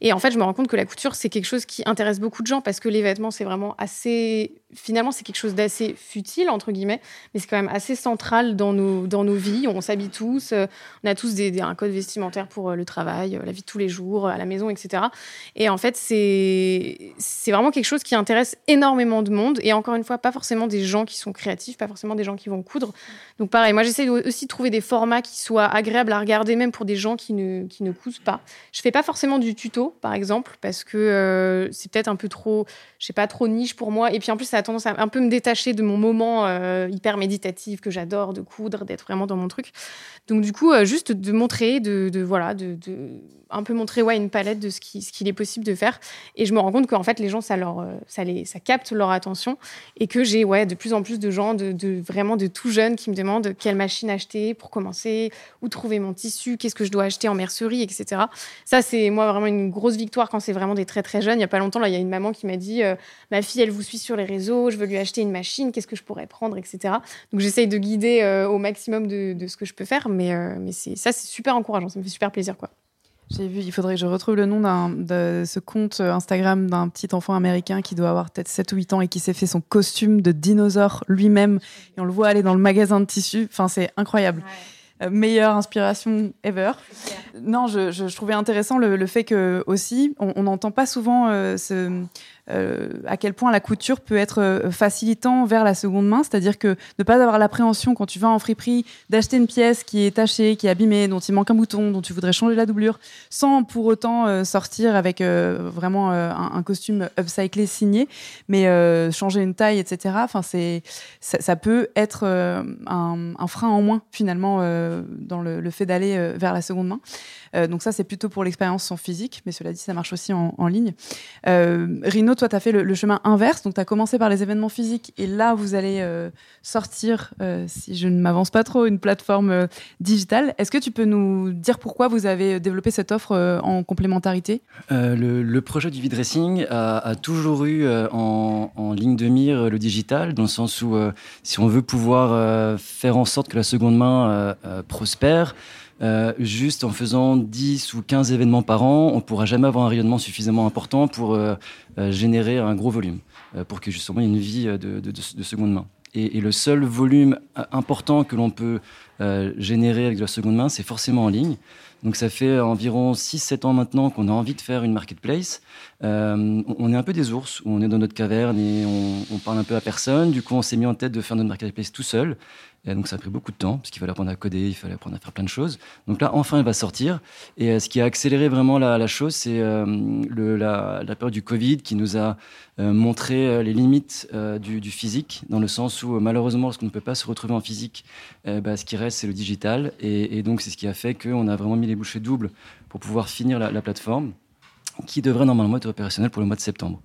Et en fait, je me rends compte que la couture, c'est quelque chose qui intéresse beaucoup de gens parce que les vêtements, c'est vraiment assez, finalement, c'est quelque chose d'assez futile, entre guillemets, mais c'est quand même assez central dans nos, dans nos vies. On s'habille tous, euh, on a tous des, un code vestimentaire pour euh, le travail, euh, la vie de tous les jours, à la maison, etc. Et en fait, c'est, vraiment quelque chose qui intéresse énormément de monde. Et encore une fois, pas forcément des gens qui sont créatifs, pas forcément des gens qui vont coudre. Donc pareil, moi, j'essaie de aussi trouver des formats qui soient agréables à regarder, même pour des gens qui ne, qui ne cousent pas. Je fais pas forcément du tuto, par exemple, parce que c'est peut-être un peu trop, je sais pas, trop niche pour moi. Et puis en plus, ça tendance à un peu me détacher de mon moment euh, hyper méditatif que j'adore de coudre, d'être vraiment dans mon truc. Donc du coup, euh, juste de montrer, de, voilà, de, un peu montrer ouais, une palette de ce qu'il ce qu'il est possible de faire. Et je me rends compte qu'en fait, les gens, ça, leur, ça, les, ça capte leur attention et que j'ai ouais, de plus en plus de gens, de, vraiment de tout jeunes, qui me demandent quelle machine acheter pour commencer, où trouver mon tissu, qu'est-ce que je dois acheter en mercerie, etc. Ça, c'est moi vraiment une grosse victoire quand c'est vraiment des très très jeunes. Il n'y a pas longtemps, là, il y a une maman qui m'a dit euh, Ma fille, elle vous suit sur les réseaux, je veux lui acheter une machine, qu'est-ce que je pourrais prendre, etc. Donc j'essaye de guider euh, au maximum de, de, ce que je peux faire, mais, euh, mais c'est, ça, c'est super encourageant, ça me fait super plaisir. quoi. J'ai vu, il faudrait que je retrouve le nom de ce compte Instagram d'un petit enfant américain qui doit avoir peut-être 7 ou 8 ans et qui s'est fait son costume de dinosaure lui-même. Et on le voit aller dans le magasin de tissus. Enfin, c'est incroyable. Euh, meilleure inspiration ever. Non, je, je, trouvais intéressant le, le, fait que aussi, on n'entend pas souvent euh, ce, euh, à quel point la couture peut être euh, facilitant vers la seconde main, c'est-à-dire que ne pas avoir l'appréhension quand tu vas en friperie d'acheter une pièce qui est tachée, qui est abîmée, dont il manque un bouton, dont tu voudrais changer la doublure, sans pour autant euh, sortir avec vraiment un, costume upcyclé signé, mais changer une taille, etc. Enfin, c'est ça, peut être un, frein en moins finalement dans le, fait d'aller vers la seconde main. donc ça, c'est plutôt pour l'expérience en physique, mais cela dit, ça marche aussi en, ligne. Toi, tu as fait le, chemin inverse. Donc, tu as commencé par les événements physiques et là, vous allez euh, sortir, euh, si je ne m'avance pas trop, une plateforme euh, digitale. Est-ce que tu peux nous dire pourquoi vous avez développé cette offre en complémentarité? Le, projet du V-Dressing a, toujours eu en, en, ligne de mire le digital, dans le sens où si on veut pouvoir faire en sorte que la seconde main prospère, euh, juste en faisant 10 ou 15 événements par an, on pourra jamais avoir un rayonnement suffisamment important pour euh, euh, générer un gros volume, pour que y ait une vie de seconde main. Et, et, le seul volume important que l'on peut générer avec de la seconde main, c'est forcément en ligne. Donc ça fait environ 6-7 ans maintenant qu'on a envie de faire une marketplace. Euh, on est un peu des ours, où on est dans notre caverne et on, parle un peu à personne. Du coup, on s'est mis en tête de faire notre marketplace tout seul. Et donc ça a pris beaucoup de temps, parce qu'il fallait apprendre à coder, il fallait apprendre à faire plein de choses. Donc là, enfin, elle va sortir. Et euh, ce qui a accéléré vraiment la, chose, c'est euh, la, la, période du Covid qui nous a montré les limites du, du, physique, dans le sens où malheureusement, lorsqu'on ne peut pas se retrouver en physique, bah, ce qui reste, c'est le digital. Et, et donc c'est ce qui a fait qu'on a vraiment mis les bouchées doubles pour pouvoir finir la, la plateforme, qui devrait normalement être opérationnelle pour le mois de septembre.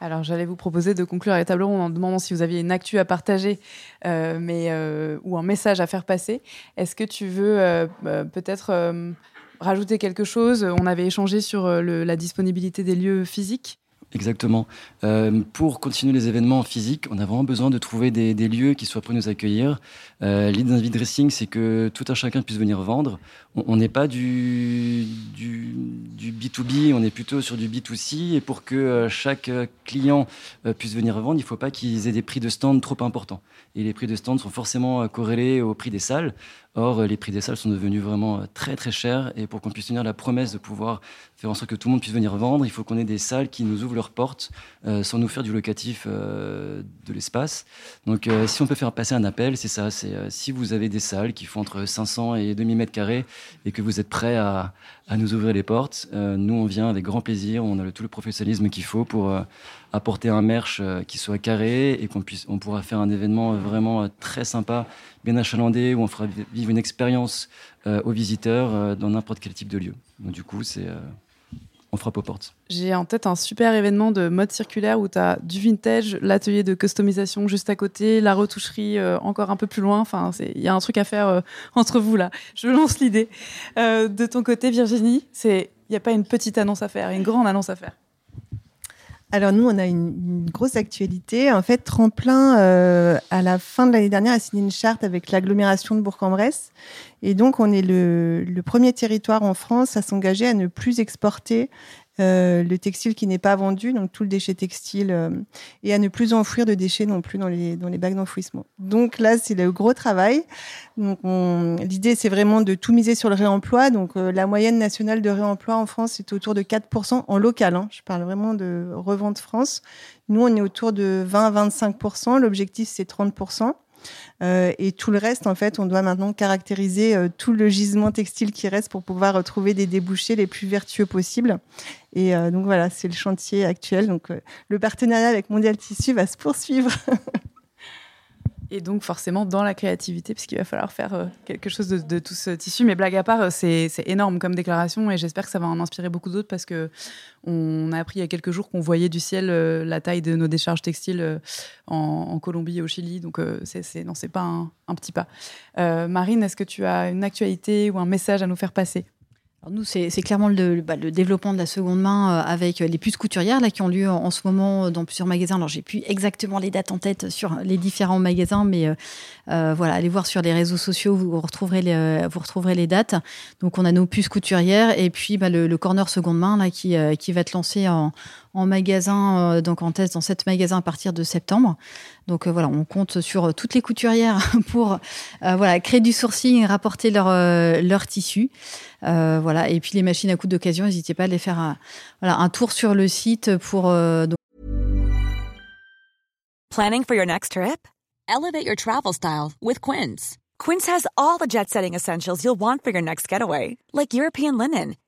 Alors, j'allais vous proposer de conclure la table ronde en demandant si vous aviez une actu à partager euh, mais, euh, ou un message à faire passer. Est-ce que tu veux euh, peut-être rajouter quelque chose? On avait échangé sur la disponibilité des lieux physiques. Exactement. Euh, pour continuer les événements physiques, on a vraiment besoin de trouver des, lieux qui soient prêts à nous accueillir. Euh, L'idée d'un dressing, c'est que tout un chacun puisse venir vendre. On n'est pas du, du, du, B2B, on est plutôt sur du B2C. Et pour que euh, chaque client euh, puisse venir vendre, il ne faut pas qu'ils aient des prix de stand trop importants. Et les prix de stand sont forcément corrélés au prix des salles. Or, les prix des salles sont devenus vraiment très très chers. Et pour qu'on puisse tenir la promesse de pouvoir faire en sorte que tout le monde puisse venir vendre, il faut qu'on ait des salles qui nous ouvrent leurs portes euh, sans nous faire du locatif euh, de l'espace. Donc, euh, si on peut faire passer un appel, c'est ça. C'est si vous avez des salles qui font entre 500 et 2000 mètres carrés et que vous êtes prêts à, nous ouvrir les portes, nous on vient avec grand plaisir. On a tout le professionnalisme qu'il faut pour apporter un merch qui soit carré et qu'on puisse, on pourra faire un événement vraiment très sympa, bien achalandé où on fera vivre une expérience aux visiteurs dans n'importe quel type de lieu. Du coup, c'est on frappe aux portes. J'ai en tête un super événement de mode circulaire où tu as du vintage, l'atelier de customisation juste à côté, la retoucherie euh, encore un peu plus loin. Enfin, il y a un truc à faire euh, entre vous là. Je lance l'idée. Euh, de ton côté, Virginie, il n'y a pas une petite annonce à faire, une grande annonce à faire. Alors nous, on a une, grosse actualité. En fait, Tremplin, euh, à la fin de l'année dernière, a signé une charte avec l'agglomération de Bourg-en-Bresse. Et donc, on est le, le, premier territoire en France à s'engager à ne plus exporter euh, le textile qui n'est pas vendu, donc tout le déchet textile, euh, et à ne plus enfouir de déchets non plus dans les, dans les bacs d'enfouissement. Donc là, c'est le gros travail. Donc l'idée, c'est vraiment de tout miser sur le réemploi. Donc euh, la moyenne nationale de réemploi en France est autour de 4% en local. Hein. Je parle vraiment de revente France. Nous, on est autour de 20-25%. L'objectif, c'est 30%. Euh, et tout le reste, en fait, on doit maintenant caractériser euh, tout le gisement textile qui reste pour pouvoir retrouver des débouchés les plus vertueux possibles. Et euh, donc voilà, c'est le chantier actuel. Donc le partenariat avec Mondial Tissu va se poursuivre. Et donc forcément dans la créativité, puisqu'il va falloir faire euh, quelque chose de, tout ce tissu. Mais blague à part, euh, c'est énorme comme déclaration et j'espère que ça va en inspirer beaucoup d'autres parce que on a appris il y a quelques jours qu'on voyait du ciel euh, la taille de nos décharges textiles en, Colombie et au Chili. Donc c'est non, c'est pas un, petit pas. Marine, est-ce que tu as une actualité ou un message à nous faire passer? Nous, c'est clairement le, bah, le, développement de la seconde main euh, avec les puces couturières là, qui ont lieu en, ce moment euh, dans plusieurs magasins. Alors, j'ai plus exactement les dates en tête sur les différents magasins, mais euh, voilà, allez voir sur les réseaux sociaux, vous retrouverez les, dates. Donc, on a nos puces couturières et puis bah, le, le, corner seconde main là, qui, qui va être lancé en, en magasin, euh, donc en test dans sept magasins à partir de septembre. Donc euh, voilà, on compte sur euh, toutes les couturières pour voilà créer du sourcing rapporter leur tissu. voilà, et puis les machines à coudre d'occasion, n'hésitez pas à les faire un, tour sur le site pour. Planning for your next trip? Elevate your travel style with Quince. Quince has all the jet-setting essentials you'll want for your next getaway, like European linen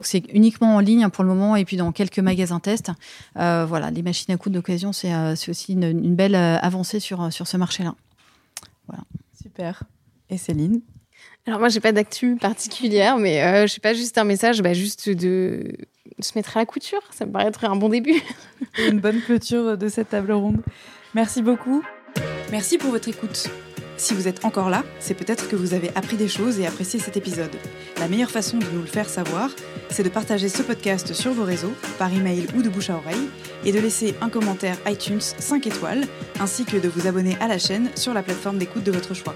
C'est uniquement en ligne pour le moment et puis dans quelques magasins test. Euh, voilà, les machines à coudre d'occasion, c'est euh, aussi une, belle euh, avancée sur, sur ce marché-là. Voilà. Super. Et Céline? Alors moi, j'ai pas d'actu particulière, mais je sais pas, juste un message, bah, juste de, se mettre à la couture. Ça me paraîtrait un bon début. une bonne clôture de cette table ronde. Merci beaucoup. Merci pour votre écoute. Si vous êtes encore là, c'est peut-être que vous avez appris des choses et apprécié cet épisode. La meilleure façon de nous le faire savoir, c'est de partager ce podcast sur vos réseaux, par email ou de bouche à oreille, et de laisser un commentaire iTunes 5 étoiles, ainsi que de vous abonner à la chaîne sur la plateforme d'écoute de votre choix.